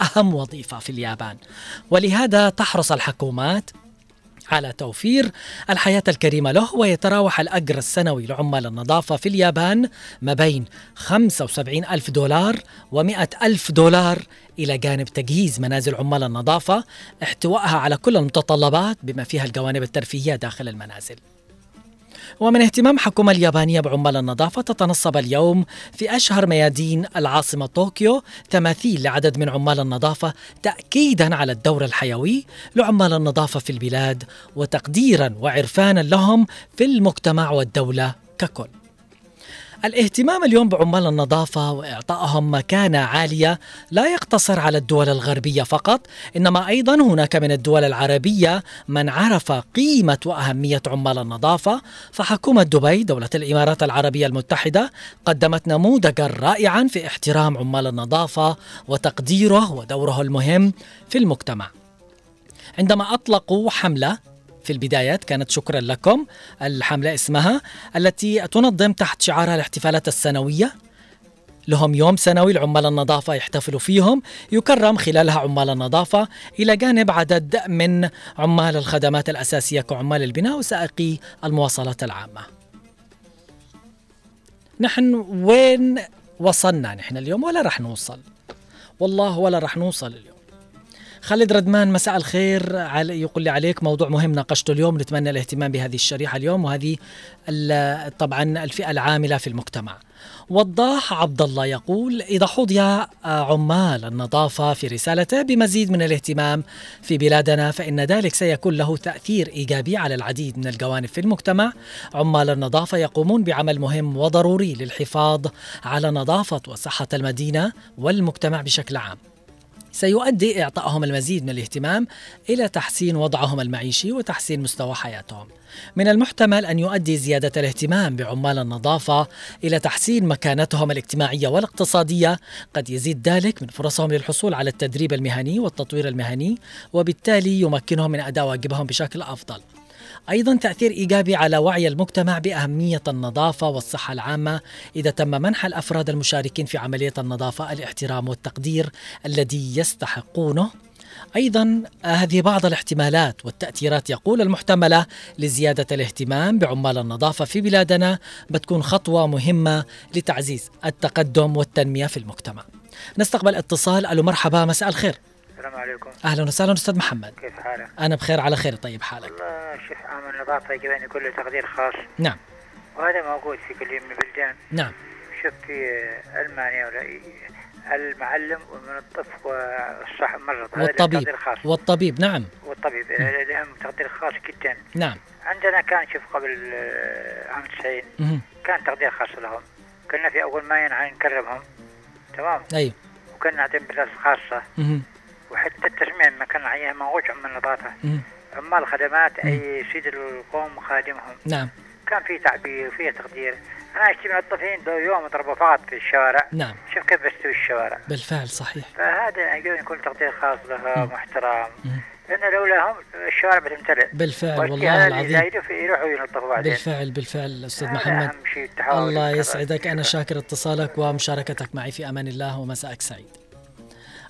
أهم وظيفة في اليابان. ولهذا تحرص الحكومات على توفير الحياة الكريمة له ويتراوح الأجر السنوي لعمال النظافة في اليابان ما بين 75 ألف دولار و100 ألف دولار إلى جانب تجهيز منازل عمال النظافة احتوائها على كل المتطلبات بما فيها الجوانب الترفيهية داخل المنازل. ومن اهتمام الحكومة اليابانية بعمال النظافة تتنصب اليوم في أشهر ميادين العاصمة طوكيو تماثيل لعدد من عمال النظافة تأكيدا على الدور الحيوي لعمال النظافة في البلاد وتقديرا وعرفانا لهم في المجتمع والدولة ككل. الاهتمام اليوم بعمال النظافة وإعطائهم مكانة عالية لا يقتصر على الدول الغربية فقط إنما أيضا هناك من الدول العربية من عرف قيمة وأهمية عمال النظافة. فحكومة دبي دولة الإمارات العربية المتحدة قدمت نموذجا رائعا في احترام عمال النظافة وتقديره ودوره المهم في المجتمع. عندما أطلقوا حملة في البدايات كانت شكرا لكم. الحملة اسمها التي تنظم تحت شعارها الاحتفالات السنوية. لهم يوم سنوي لعمال النظافة يحتفلوا فيهم. يكرم خلالها عمال النظافة. إلى جانب عدد من عمال الخدمات الأساسية كعمال البناء وسائقي المواصلات العامة. نحن وين وصلنا نحن اليوم؟ ولا رح نوصل. والله ولا رح نوصل اليوم. خالد ردمان مساء الخير. يقول لي عليك موضوع مهم ناقشته اليوم نتمنى الاهتمام بهذه الشريحة اليوم وهذه طبعا الفئة العاملة في المجتمع. وضاح عبد الله يقول إذا حظي عمال النظافة في رسالته بمزيد من الاهتمام في بلادنا فإن ذلك سيكون له تأثير إيجابي على العديد من الجوانب في المجتمع. عمال النظافة يقومون بعمل مهم وضروري للحفاظ على نظافة وصحة المدينة والمجتمع بشكل عام. سيؤدي إعطائهم المزيد من الاهتمام إلى تحسين وضعهم المعيشي وتحسين مستوى حياتهم. من المحتمل أن يؤدي زيادة الاهتمام بعمال النظافة إلى تحسين مكانتهم الاجتماعية والاقتصادية، قد يزيد ذلك من فرصهم للحصول على التدريب المهني والتطوير المهني، وبالتالي يمكنهم من أداء واجبهم بشكل أفضل. أيضا تأثير إيجابي على وعي المجتمع بأهمية النظافة والصحة العامة إذا تم منح الأفراد المشاركين في عملية النظافة الاحترام والتقدير الذي يستحقونه أيضا هذه بعض الاحتمالات والتأثيرات يقول المحتملة لزيادة الاهتمام بعمال النظافة في بلادنا بتكون خطوة مهمة لتعزيز التقدم والتنمية في المجتمع. نستقبل اتصال ألو مرحبا مساء الخير. السلام عليكم. أهلا وسهلا أستاذ محمد. كيف حالك؟ أنا بخير على خير. طيب حالك. والله شوف عام النظافة يجب أن يكون له تقدير خاص. نعم. وهذا موجود في كل من البلدان. نعم. شوف في ألمانيا ولا المعلم والمنظف والصح الممرض هذا له والطبيب خاص. والطبيب نعم. والطبيب. لهم تقدير خاص جدا. نعم. عندنا كان شوف قبل آه، عام 90 مهم. كان تقدير خاص لهم. كنا في أول ما ينعى نكرمهم. تمام؟ أيوه. وكنا نعطيهم بلاس خاصة. مهم. وحتى التسمية ما كان عليها موجود عمال النظافة. مهم. عمال خدمات أي سيد القوم خادمهم. نعم. كان في تعبير وفي تقدير. أنا اشتي منظفين دو يوم يضربوا فقط في الشوارع. نعم. شوف كيف بيستوي الشوارع. بالفعل صحيح. فهذا يكون تقدير خاص. واحترام. مم. لأن لولاهم الشوارع بتمتلئ. بالفعل والله العظيم. يروحوا ينظفوا بعدين. بالفعل بالفعل أستاذ محمد. أهم شيء الله. يسعدك. أنا شاكر اتصالك ومشاركتك معي في أمان الله ومساءك سعيد.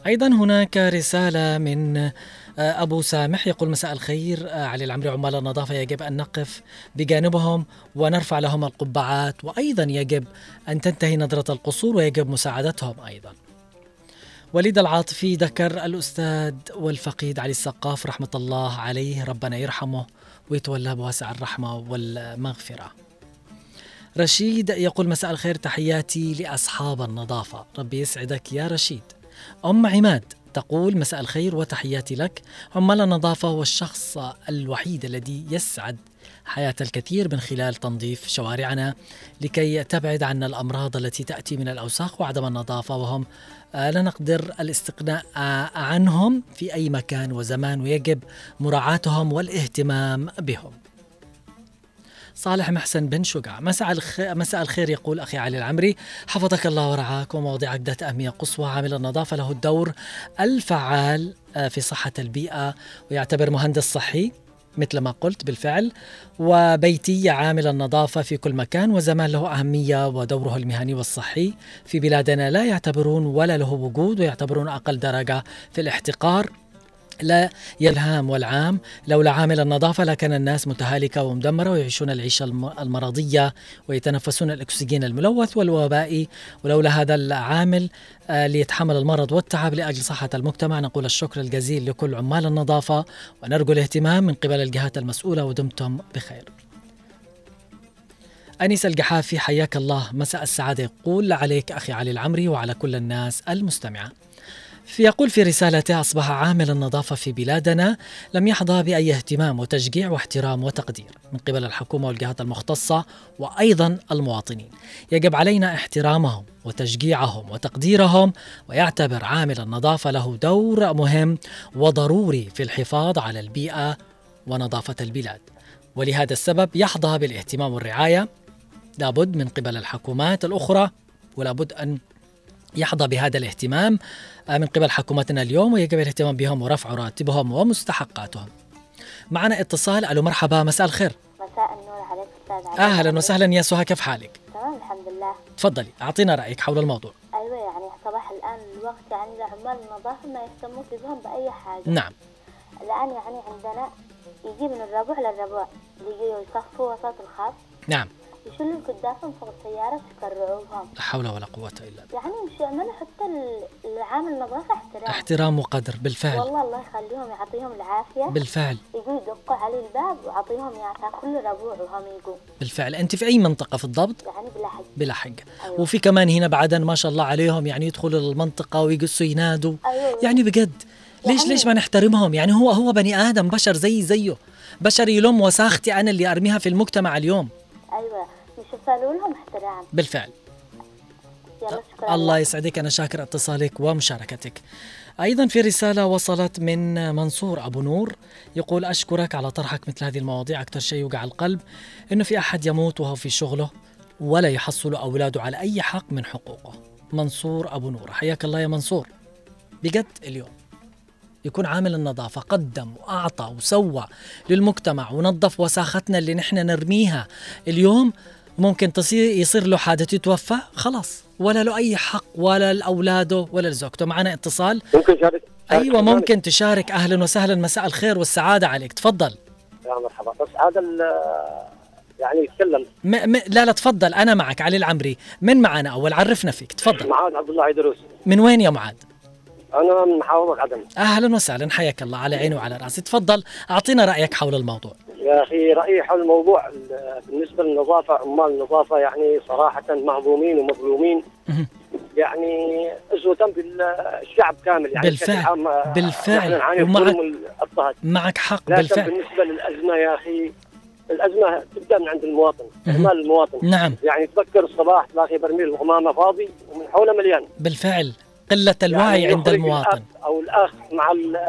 أيضا هناك رسالة من آه، أبو سامح يقول مساء الخير آه، علي العمري عمال النظافة. يجب أن نقف بجانبهم ونرفع لهم القبعات وأيضا يجب أن تنتهي نظرة القصور ويجب مساعدتهم أيضا. وليد العاطفي ذكر الأستاذ والفقيد علي السقاف رحمة الله عليه ربنا يرحمه ويتولى بواسع الرحمة والمغفرة. رشيد يقول مساء الخير تحياتي لأصحاب النظافة. ربي يسعدك يا رشيد. أم عماد تقول مساء الخير وتحياتي لك. عمال النظافة هو الشخص الوحيد الذي يسعد حياة الكثير من خلال تنظيف شوارعنا لكي تبعد عنا الأمراض التي تأتي من الأوساخ وعدم النظافة. وهم آه، لا نقدر الاستغناء عنهم في أي مكان وزمان ويجب مراعاتهم والاهتمام بهم. صالح محسن بن شقع مساء الخير مساء الخير يقول أخي علي العمري. حفظك الله ورعاك ومواضيعك ذات اهميه قصوى عامل النظافة. له الدور الفعال آه، في صحة البيئة ويعتبر مهندس صحي مثل ما قلت بالفعل وبيتي عامل النظافة في كل مكان وزمان له أهمية ودوره المهني والصحي. في بلادنا لا يعتبرون ولا له وجود ويعتبرون أقل درجة في الاحتقار. لا يلهام والعام. لولا عامل النظافة لكان الناس متهالكة ومدمرة ويعيشون العيشة الم- المرضية ويتنفسون الأكسجين الملوث والوبائي ولولا هذا العامل آه، ليتحمل المرض والتعب لأجل صحة المجتمع. نقول الشكر الجزيل لكل عمال النظافة ونرجو الاهتمام من قبل الجهات المسؤولة ودمتم بخير. أنيس القحافي حياك الله. مساء السعادة. يقول عليك أخي علي العمري وعلى كل الناس المستمعة. يقول في رسالته أصبح عامل النظافة في بلادنا. لم يحظى بأي اهتمام وتشجيع واحترام وتقدير من قبل الحكومة والجهات المختصة وأيضا المواطنين. يجب علينا احترامهم وتشجيعهم وتقديرهم ويعتبر عامل النظافة له دور مهم وضروري في الحفاظ على البيئة ونظافة البلاد. ولهذا السبب يحظى بالاهتمام والرعاية. لابد من قبل الحكومات الأخرى ولابد أن يحظى بهذا الاهتمام آه، من قبل حكومتنا اليوم ويجب الاهتمام بهم ورفع راتبهم ومستحقاتهم. معنا اتصال ألو مرحبا مساء الخير. مساء النور عليك أستاذ أهلا وسهلا يا سهى كيف حالك؟ تمام الحمد لله. تفضلي أعطينا رأيك حول الموضوع. أيوه يعني صباح الآن الوقت يعني لعمال النظافة ما يهتموا بهم بأي حاجة. نعم. الآن يعني عندنا يجي من الربوع للربوع يجي يصفوا وسط الخط نعم. يشيلوا الكدافهم فوق السيارة يكرعوهم لا حول ولا قوة إلا بالله. يعني مش يعملوا حتى ال- العامل النظافة احترام. احترام وقدر بالفعل. والله الله يخليهم يعطيهم العافية. بالفعل. يجوا يدقوا عليه الباب ويعطيهم يعني كل ربوع وهم يجوا بالفعل. أنت في أي منطقة في الضبط؟ يعني بلا حق. بلا حق. أيوة. وفي كمان هنا بعدا ما شاء الله عليهم يعني يدخلوا المنطقة ويقصوا ينادوا. أيوة. يعني بجد. ليش يعني- ليش ما نحترمهم؟ يعني هو هو بني آدم بشر زي زيه. بشر يلوم وساختي أنا اللي أرميها في المجتمع اليوم. أيوه. يفعلوا لهم احترام. بالفعل. الله يسعدك. أنا شاكر اتصالك ومشاركتك. أيضا في رسالة وصلت من منصور أبو نور. يقول أشكرك على طرحك مثل هذه المواضيع. أكثر شيء يوقع القلب إنه في أحد يموت وهو في شغله ولا يحصل أولاده على أي حق من حقوقه. منصور أبو نور. حياك الله يا منصور. بجد اليوم يكون عامل النظافة قدم وأعطى وسوى للمجتمع ونظف وساختنا اللي نحن نرميها. اليوم ممكن تصير يصير له حادث يتوفى خلاص. ولا له أي حق ولا لأولاده ولا لزوجته. معنا اتصال. ممكن شارك أيوة ممكن تشارك. أهلا وسهلا. مساء الخير والسعادة عليك. تفضل. يا مرحبا. بس هذا يعني يتكلم. م م لا لا تفضل. أنا معك علي العمري. من معنا أول؟ عرفنا فيك. تفضل. معاذ عبد الله عيدروس من وين يا معاذ؟ أنا من محافظة عدن. أهلا وسهلا. حياك الله على عيني وعلى رأسي. تفضل. أعطينا رأيك حول الموضوع. يا أخي رايي حول الموضوع ال- بالنسبة للنظافة عمال النظافة يعني صراحة مهضومين ومظلومين. يعني أسوة بالشعب كامل يعني بالفعل. آه، بالفعل. ومعك- معك حق لكن بالفعل بالنسبة للأزمة يا أخي الأزمة تبدأ من عند المواطن. إهمال المواطن نعم يعني تفكر الصباح تلاقي برميل الغمامة فاضي ومن حوله مليان بالفعل قلة الوعي يعني عند المواطن الأخ أو الأخ مع ال-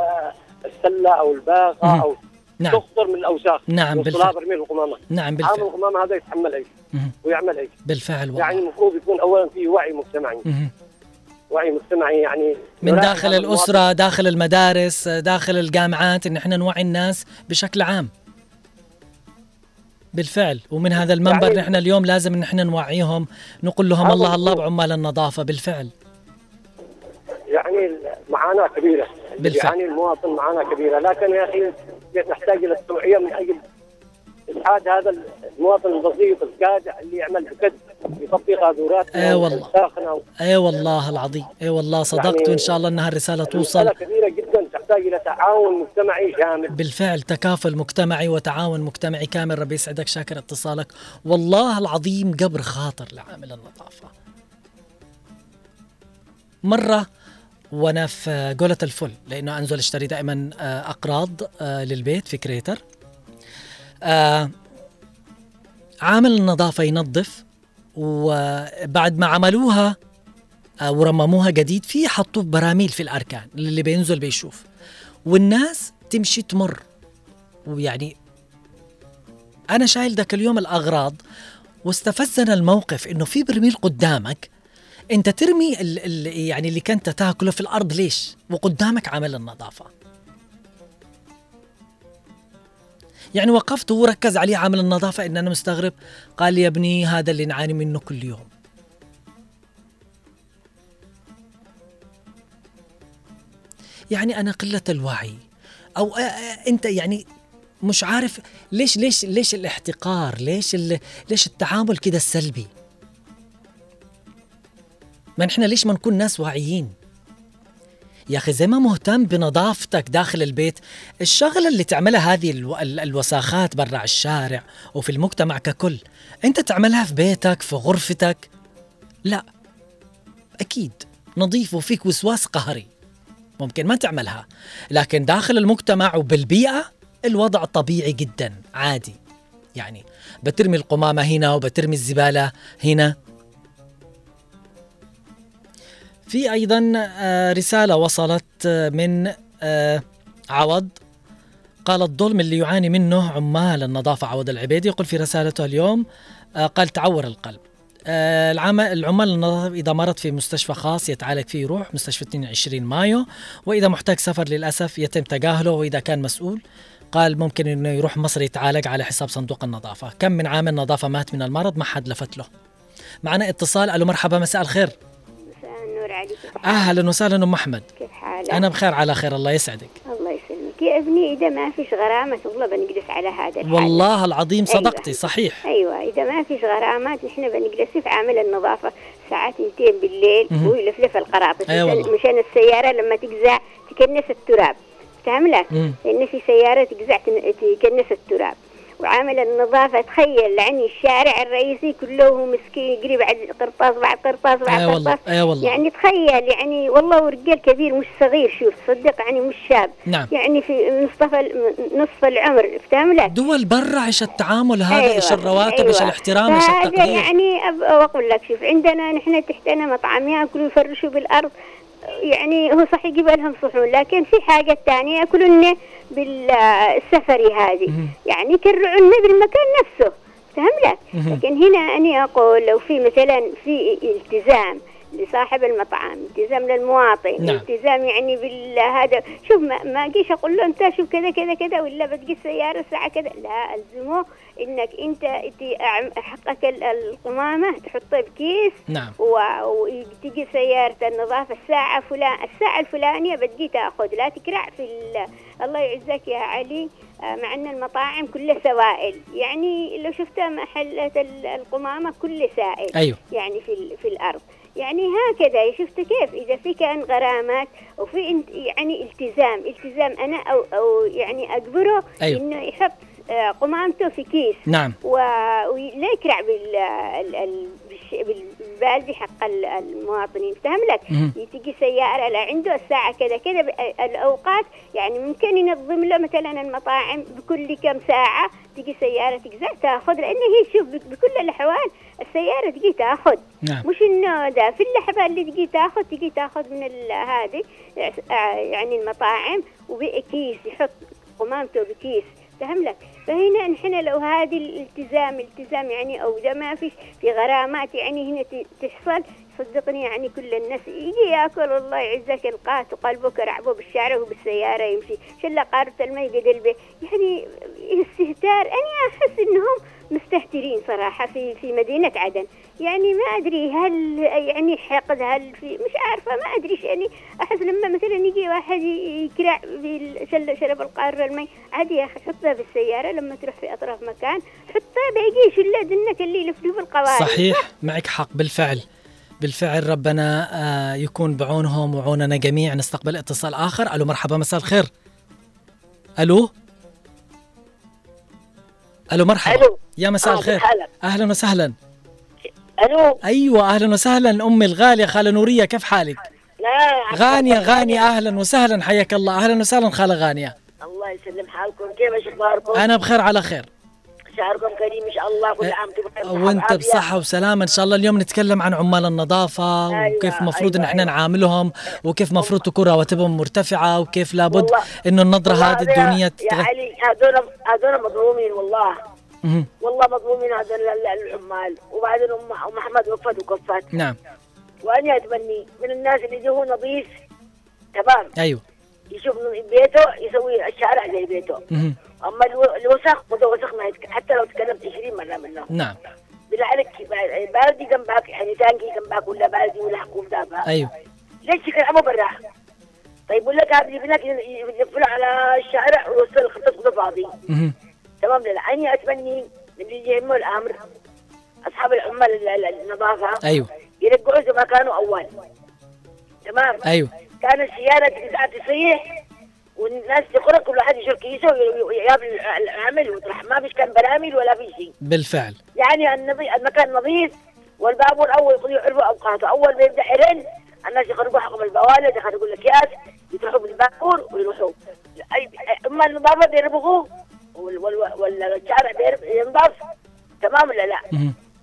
السلة أو الباقة مهم. أو نعم. تخطر من الاوساخ نعم بالفعل. برميل الغمامه نعم عامل بالفعل. الغمامه هذا يتحمل مهم. ويعمل إيش بالفعل والله. يعني المفروض يكون اولا في وعي مجتمعي. وعي مجتمعي يعني من داخل هذا المواطن. داخل المدارس داخل الجامعات إن إحنا نوعي الناس بشكل عام. بالفعل. ومن هذا المنبر يعني- نحن اليوم لازم إن إحنا نوعيهم نقول لهم الله الله. بعمال النظافة. بالفعل. يعني معاناة كبيرة. بالفعل. يعني المواطن معاناة كبيرة. لكن يا أخي نحتاج إلى التوعية من أجل إسعاد هذا المواطن البسيط القادع اللي يعمل بكد يطبق قاذوراتنا إيه والله. أي والله العظيم. أي والله صدقت يعني وإن شاء الله أنها الرسالة توصل. كبيرة جدا تحتاج إلى تعاون مجتمعي شامل. بالفعل تكافل مجتمعي وتعاون مجتمعي. كامل ربي يسعدك شاكر اتصالك. والله العظيم قبر خاطر لعامل النظافة. مرة وأنا في جولة الفل لأنه أنزل اشتري دائما آه، أقراض آه، للبيت في كريتر. آه، عامل النظافة ينظف وبعد ما عملوها ورمموها جديد في حطوا براميل في الأركان اللي بينزل بيشوف. والناس تمشي تمر. ويعني أنا شايل ذاك اليوم الأغراض واستفزنا الموقف إنه في برميل قدامك انت ترمي ال ال يعني اللي كنت تاكله في الأرض ليش؟ وقدامك عامل النظافة. يعني وقفت وركز عليه عامل النظافة إن أنا مستغرب. قال لي يا ابني هذا اللي نعاني منه كل يوم. يعني أنا قلة الوعي. آه، أنت يعني مش عارف ليش ليش ليش الاحتقار ليش ليش التعامل كده السلبي ما نحن ليش ما نكون ناس واعيين؟ يا أخي زي ما مهتم بنظافتك داخل البيت الشغلة اللي تعملها هذه ألو... ال- الوساخات برا الشارع وفي المجتمع ككل أنت تعملها في بيتك في غرفتك؟ لا. أكيد. نظيف وفيك وسواس قهري. ممكن ما تعملها. لكن داخل المجتمع وبالبيئة الوضع طبيعي جدا عادي. يعني بترمي القمامة هنا وبترمي الزبالة هنا. في أيضا آه، رسالة وصلت آه، من آه، عوض. قال الظلم اللي يعاني منه عمال النظافة عوض العبيدي يقول في رسالته اليوم قال تعور القلب. العمال النظافة إذا مرض في مستشفى خاص يتعالج فيه يروح مستشفى 22 مايو. وإذا محتاج سفر للأسف يتم تجاهله وإذا كان مسؤول قال ممكن إنه يروح مصر يتعالج على حساب صندوق النظافة. كم من عامل نظافه مات من المرض ما حد لفت له. معنا اتصال. ألو مرحبا مساء الخير. النور عليك أهلا وسهلا أم أحمد كيف حالك؟ أنا بخير على خير الله يسعدك الله يسلمك يا أبني إذا ما فيش غرامة والله بنجلس على هذا الحال والله العظيم أيوة. صدقتي صحيح أيوة إذا ما فيش غرامات نحن بنجلس في عامل النظافة ساعات انتين بالليل مهم. ويلفلف القراطيس أي مشان, السيارة لما تجزع تكنس التراب فاهم لك؟ مم. لأن في سيارة تجزع تكنس التراب وعامل النظافة. تخيل يعني الشارع الرئيسي كله مسكين يجري بعد قرطاس بعد قرطاس بعد قرطاس أي والله. يعني تخيل يعني والله ورجال كبير مش صغير شوف صدق يعني مش شاب. نعم. يعني في نصف نصف العمر فاهم لك دول برا إيش التعامل هذا أيوة، إيش الرواتب إيش أيوة. الاحترام إيش التقدير يعني أقول لك شوف عندنا نحن تحتنا مطعم يأكلوا يفرشوا بالأرض. يعني هو صح يجيب لهم صحون لكن في حاجة تانية ياكلون بالسفري هذه. يعني يكرعون بالمكان نفسه. فهم لك. لكن هنا أنا أقول لو في مثلا في التزام لصاحب المطعم التزام للمواطن نعم. التزام يعني بالهذا شوف ما, ما اجيش أقول له أنت شوف كذا كذا كذا ولا بتجي السيارة الساعة كذا. لا ألزمه إنك أنت حقك ال- القمامة تحطه بكيس نعم. وتجي سيارة النظافة. الساعة فلان الساعة الفلانية بتجي تأخذ. لا تكرع في ال- الله يعزك يا علي. آه، مع أن المطاعم كلها سوائل. يعني لو شفتها محلات ال- القمامة كل سائل. أيوه. يعني في في الأرض. يعني هكذا. شفت كيف؟ إذا في كان غرامات وفي يعني التزام. التزام أنا أو أو يعني أجبره أيوه. إنه يحط قمامته في كيس. نعم. ولا يكرع بالبالدي حق ال- المواطنين. فهم لك مهم. تجي سيارة لا عنده الساعة كذا كذا. الأوقات يعني ممكن ينظم له مثلا المطاعم بكل كم ساعة. تجي سيارة تجزع تأخذ. لأن هي شوف بك- بكل الأحوال السيارة تجي تأخذ. نعم. مش إنه ده في اللحظة اللي تجي تأخذ تجي تأخذ من هذه آه، يعني المطاعم. وبكيس يحط قمامته بكيس. فهم لك فهنا نحن لو هذه الالتزام التزام يعني أو ده ما فيش في غرامات يعني هنا تحصل صدقني يعني كل الناس يجي يأكل الله يعزك القات وقلبه كرعبه بالشارع وبالسيارة يمشي شلة قارة المي بقلبه يعني استهتار أنا أحس إنهم مستهترين صراحة في في مدينة عدن. يعني ما أدري هل يعني حقد هل في مش عارفة ما إيش يعني. أحس لما مثلا يجي واحد يكرع في شل شرب القارة المي عادي يا أخي حطها في السيارة لما تروح في أطراف مكان حطها باقي شلة دنك اللي يلفلوا في القوارب. صحيح معك حق بالفعل. بالفعل ربنا آه، يكون بعونهم وعوننا جميع نستقبل اتصال آخر. ألو مرحبا مساء الخير. ألو؟ ألو مرحبا. ألو. يا مساء آه، الخير؟ أهلا وسهلا. ألو. أيوه أهلا وسهلا. امي الغالية خالة نورية كيف حالك؟ لا غانية غانية. أهلا وسهلا. حياك الله. أهلا وسهلا خالة غانية. الله يسلم حالكم كيف؟ أخباركم؟ أنا بخير على خير. شهركم كريم إن شاء الله كل عام وأنتم بخير وأنت وعافية. بصحة وسلامة. إن شاء الله اليوم نتكلم عن عمال النظافة أيوة، وكيف مفروض إن أيوة، إحنا نعاملهم وكيف مفروض تكون رواتبهم مرتفعة وكيف لابد إنه النظرة والله هذه يا- الدنيا يا تتغ... علي هذول هذول مظلومين والله. والله مظلومين هذول ال- ال- العمال. وبعدين ام أحمد وفت وكفت نعم. وأنا أتمني من الناس اللي هو نظيف تمام؟ أيوه. يشوف بيته يسوي الشارع زي بيته. أما الو- الوسخ متوسخ ما يتك... حتى لو تكلمت 20 مرة منه. نعم. بالله عليك بالدي جنبك يعني تانكي جنبك ولا بالدي ولا حكوم دابا أيوه. ليش يكرعموا برا؟ طيب ولا هذا يبنك يقفلوا على الشارع ويوصل الخطوط كله فاضي. تمام لا اني أتمني من اللي يهمه الأمر أصحاب العمال ال- ال- النظافة. أيوه. يرجعوا زي ما كانوا أول. تمام؟ أيوه. كانت السيارة تصيح والناس تخرج كل واحد يشيل كيسه ويقابل العمل ويطرح ما فيش كان براميل ولا في شيء. بالفعل. يعني المكان نظيف والبابور اول يعرفوا أوقاته. أول ما يبدأ يرن الناس يخرجوا حقهم البوالد يخرجوا الاكياس يروحوا بالبابور ويروحوا. أما النظافة وال- والشارع ينضاف تمام ولا لا؟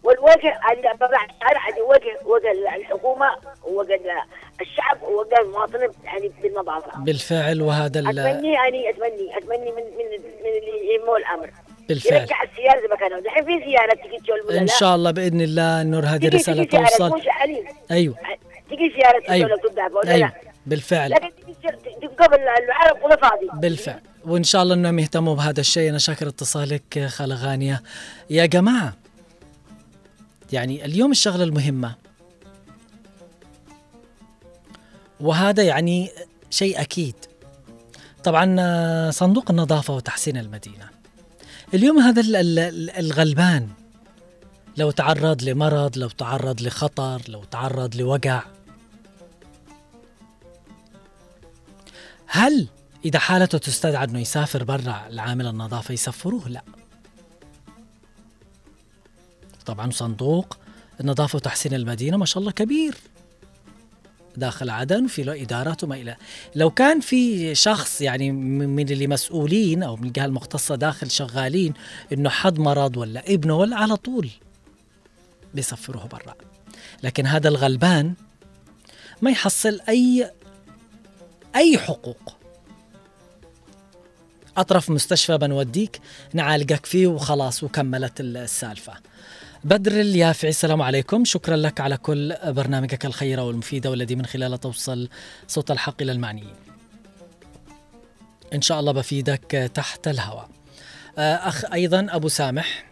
والوجه عند الشارع عند وجه وجه الحكومة ووجه الشعب ووجه المواطنين يعني بالنظافه بالفعل وهذا ال- أتمني يعني أتمني أتمني من من من اللي يهمه الأمر. بالفعل. يرجع السيارة زي ما كانوا. دحين في سيارة تجي تشول ولا إن لا؟ شاء الله بإذن الله نور هذه سيارة توصل. أيوه. تجي أيوه. وتذهب ولا لا؟ بالفعل. لكن سيارة- تبقى العالم كله فاضي. بالفعل. وإن شاء الله إنهم يهتموا بهذا الشيء. أنا شاكر اتصالك خالة غانية. يا جماعة يعني اليوم الشغلة المهمة. وهذا يعني شيء أكيد. طبعا آه، صندوق النظافة وتحسين المدينة. اليوم هذا ال- ال- ال- الغلبان. لو تعرض لمرض لو تعرض لخطر لو تعرض لوجع. هل إذا حالته تستدعى أنه يسافر برا لعامل النظافة يسفروه؟ لا. طبعا صندوق النظافة وتحسين المدينة ما شاء الله كبير. داخل عدن وفي له إدارات وما إلى. لو كان في شخص يعني من اللي مسؤولين أو من الجهة المختصة داخل شغالين إنه حد مرض ولا ابنه ولا على طول بيسفروه برا. لكن هذا الغلبان ما يحصل أي أي حقوق. أطرف مستشفى بنوديك نعالجك فيه وخلاص وكملت السالفة. بدر اليافعي السلام عليكم. شكرا لك على كل برنامجك الخيرة والمفيدة والذي من خلاله توصل صوت الحق إلى المعنيين. إن شاء الله بفيدك تحت الهواء. آه، أخ أيضا أبو سامح.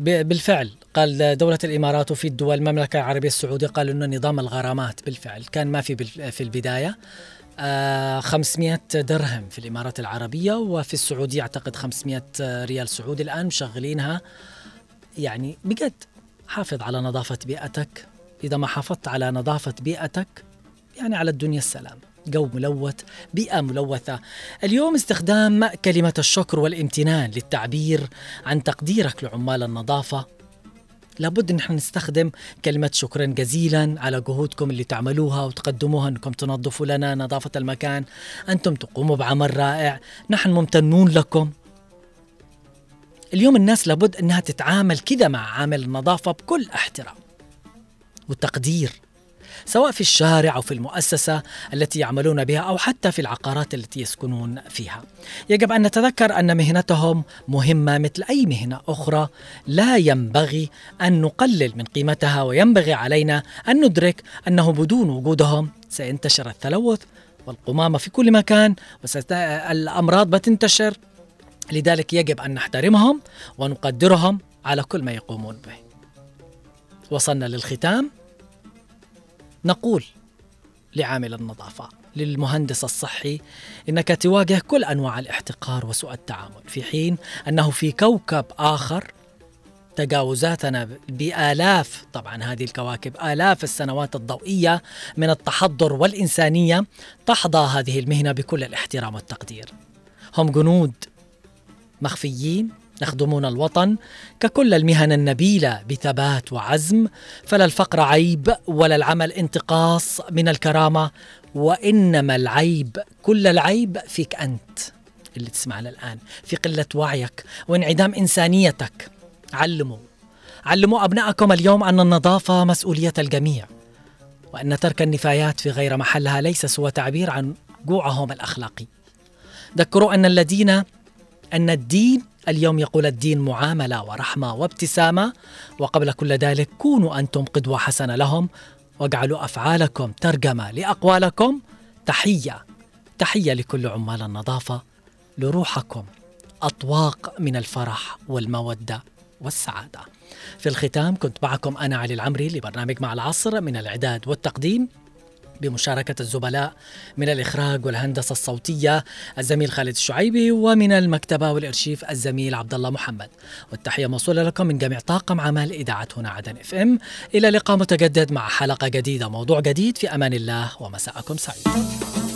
بالفعل قال دولة الإمارات وفي الدول المملكة العربية السعودية قالوا أنه نظام الغرامات بالفعل كان ما في في البداية. 500 درهم في الإمارات العربية وفي السعودية أعتقد 500 ريال سعودي الآن مشغلينها. يعني بجد حافظ على نظافة بيئتك. إذا ما حافظت على نظافة بيئتك يعني على الدنيا السلام. جو ملوث بيئة ملوثة. اليوم استخدام كلمة الشكر والامتنان للتعبير عن تقديرك لعمال النظافة. لابد ان إحنا نستخدم كلمة شكرا جزيلا على جهودكم اللي تعملوها وتقدموها إنكم تنظفوا لنا نظافة المكان. أنتم تقوموا بعمل رائع. نحن ممتنون لكم. اليوم الناس لابد إنها تتعامل كذا مع عامل النظافة بكل احترام وتقدير سواء في الشارع أو في المؤسسة التي يعملون بها أو حتى في العقارات التي يسكنون فيها. يجب أن نتذكر أن مهنتهم مهمة مثل أي مهنة أخرى لا ينبغي أن نقلل من قيمتها وينبغي علينا أن ندرك أنه بدون وجودهم سينتشر التلوث والقمامة في كل مكان والامراض بتنتشر لذلك يجب أن نحترمهم ونقدرهم على كل ما يقومون به. وصلنا للختام نقول لعامل النظافة للمهندس الصحي إنك تواجه كل أنواع الاحتقار وسوء التعامل في حين أنه في كوكب آخر تجاوزاتنا بآلاف طبعا هذه الكواكب آلاف السنوات الضوئية من التحضر والإنسانية تحظى هذه المهنة بكل الاحترام والتقدير. هم جنود مخفيين يخدمون الوطن ككل المهن النبيلة بثبات وعزم فلا الفقر عيب ولا العمل انتقاص من الكرامة وإنما العيب كل العيب فيك أنت. اللي تسمعنا الان في قلة وعيك وانعدام إنسانيتك. علموا. علموا أبنائكم اليوم أن النظافة مسؤولية الجميع وأن ترك النفايات في غير محلها ليس سوى تعبير عن جوعهم الأخلاقي. ذكروا أن الذين أن الدين اليوم يقول الدين معاملة ورحمة وابتسامة وقبل كل ذلك كونوا أنتم قدوة حسنة لهم واجعلوا أفعالكم ترجمة لأقوالكم تحية تحية لكل عمال النظافة لروحكم أطواق من الفرح والمودة والسعادة. في الختام كنت معكم أنا علي العمري لبرنامج مع العصر من الإعداد والتقديم بمشاركة الزملاء من الإخراج والهندسة الصوتية الزميل خالد الشعيبي ومن المكتبة والإرشيف الزميل عبد الله محمد. والتحية موصولة لكم من جميع طاقم عمل إذاعة هنا عدن إف إم. إلى لقاء متجدد مع حلقة جديدة موضوع جديد في أمان الله ومساءكم سعيد.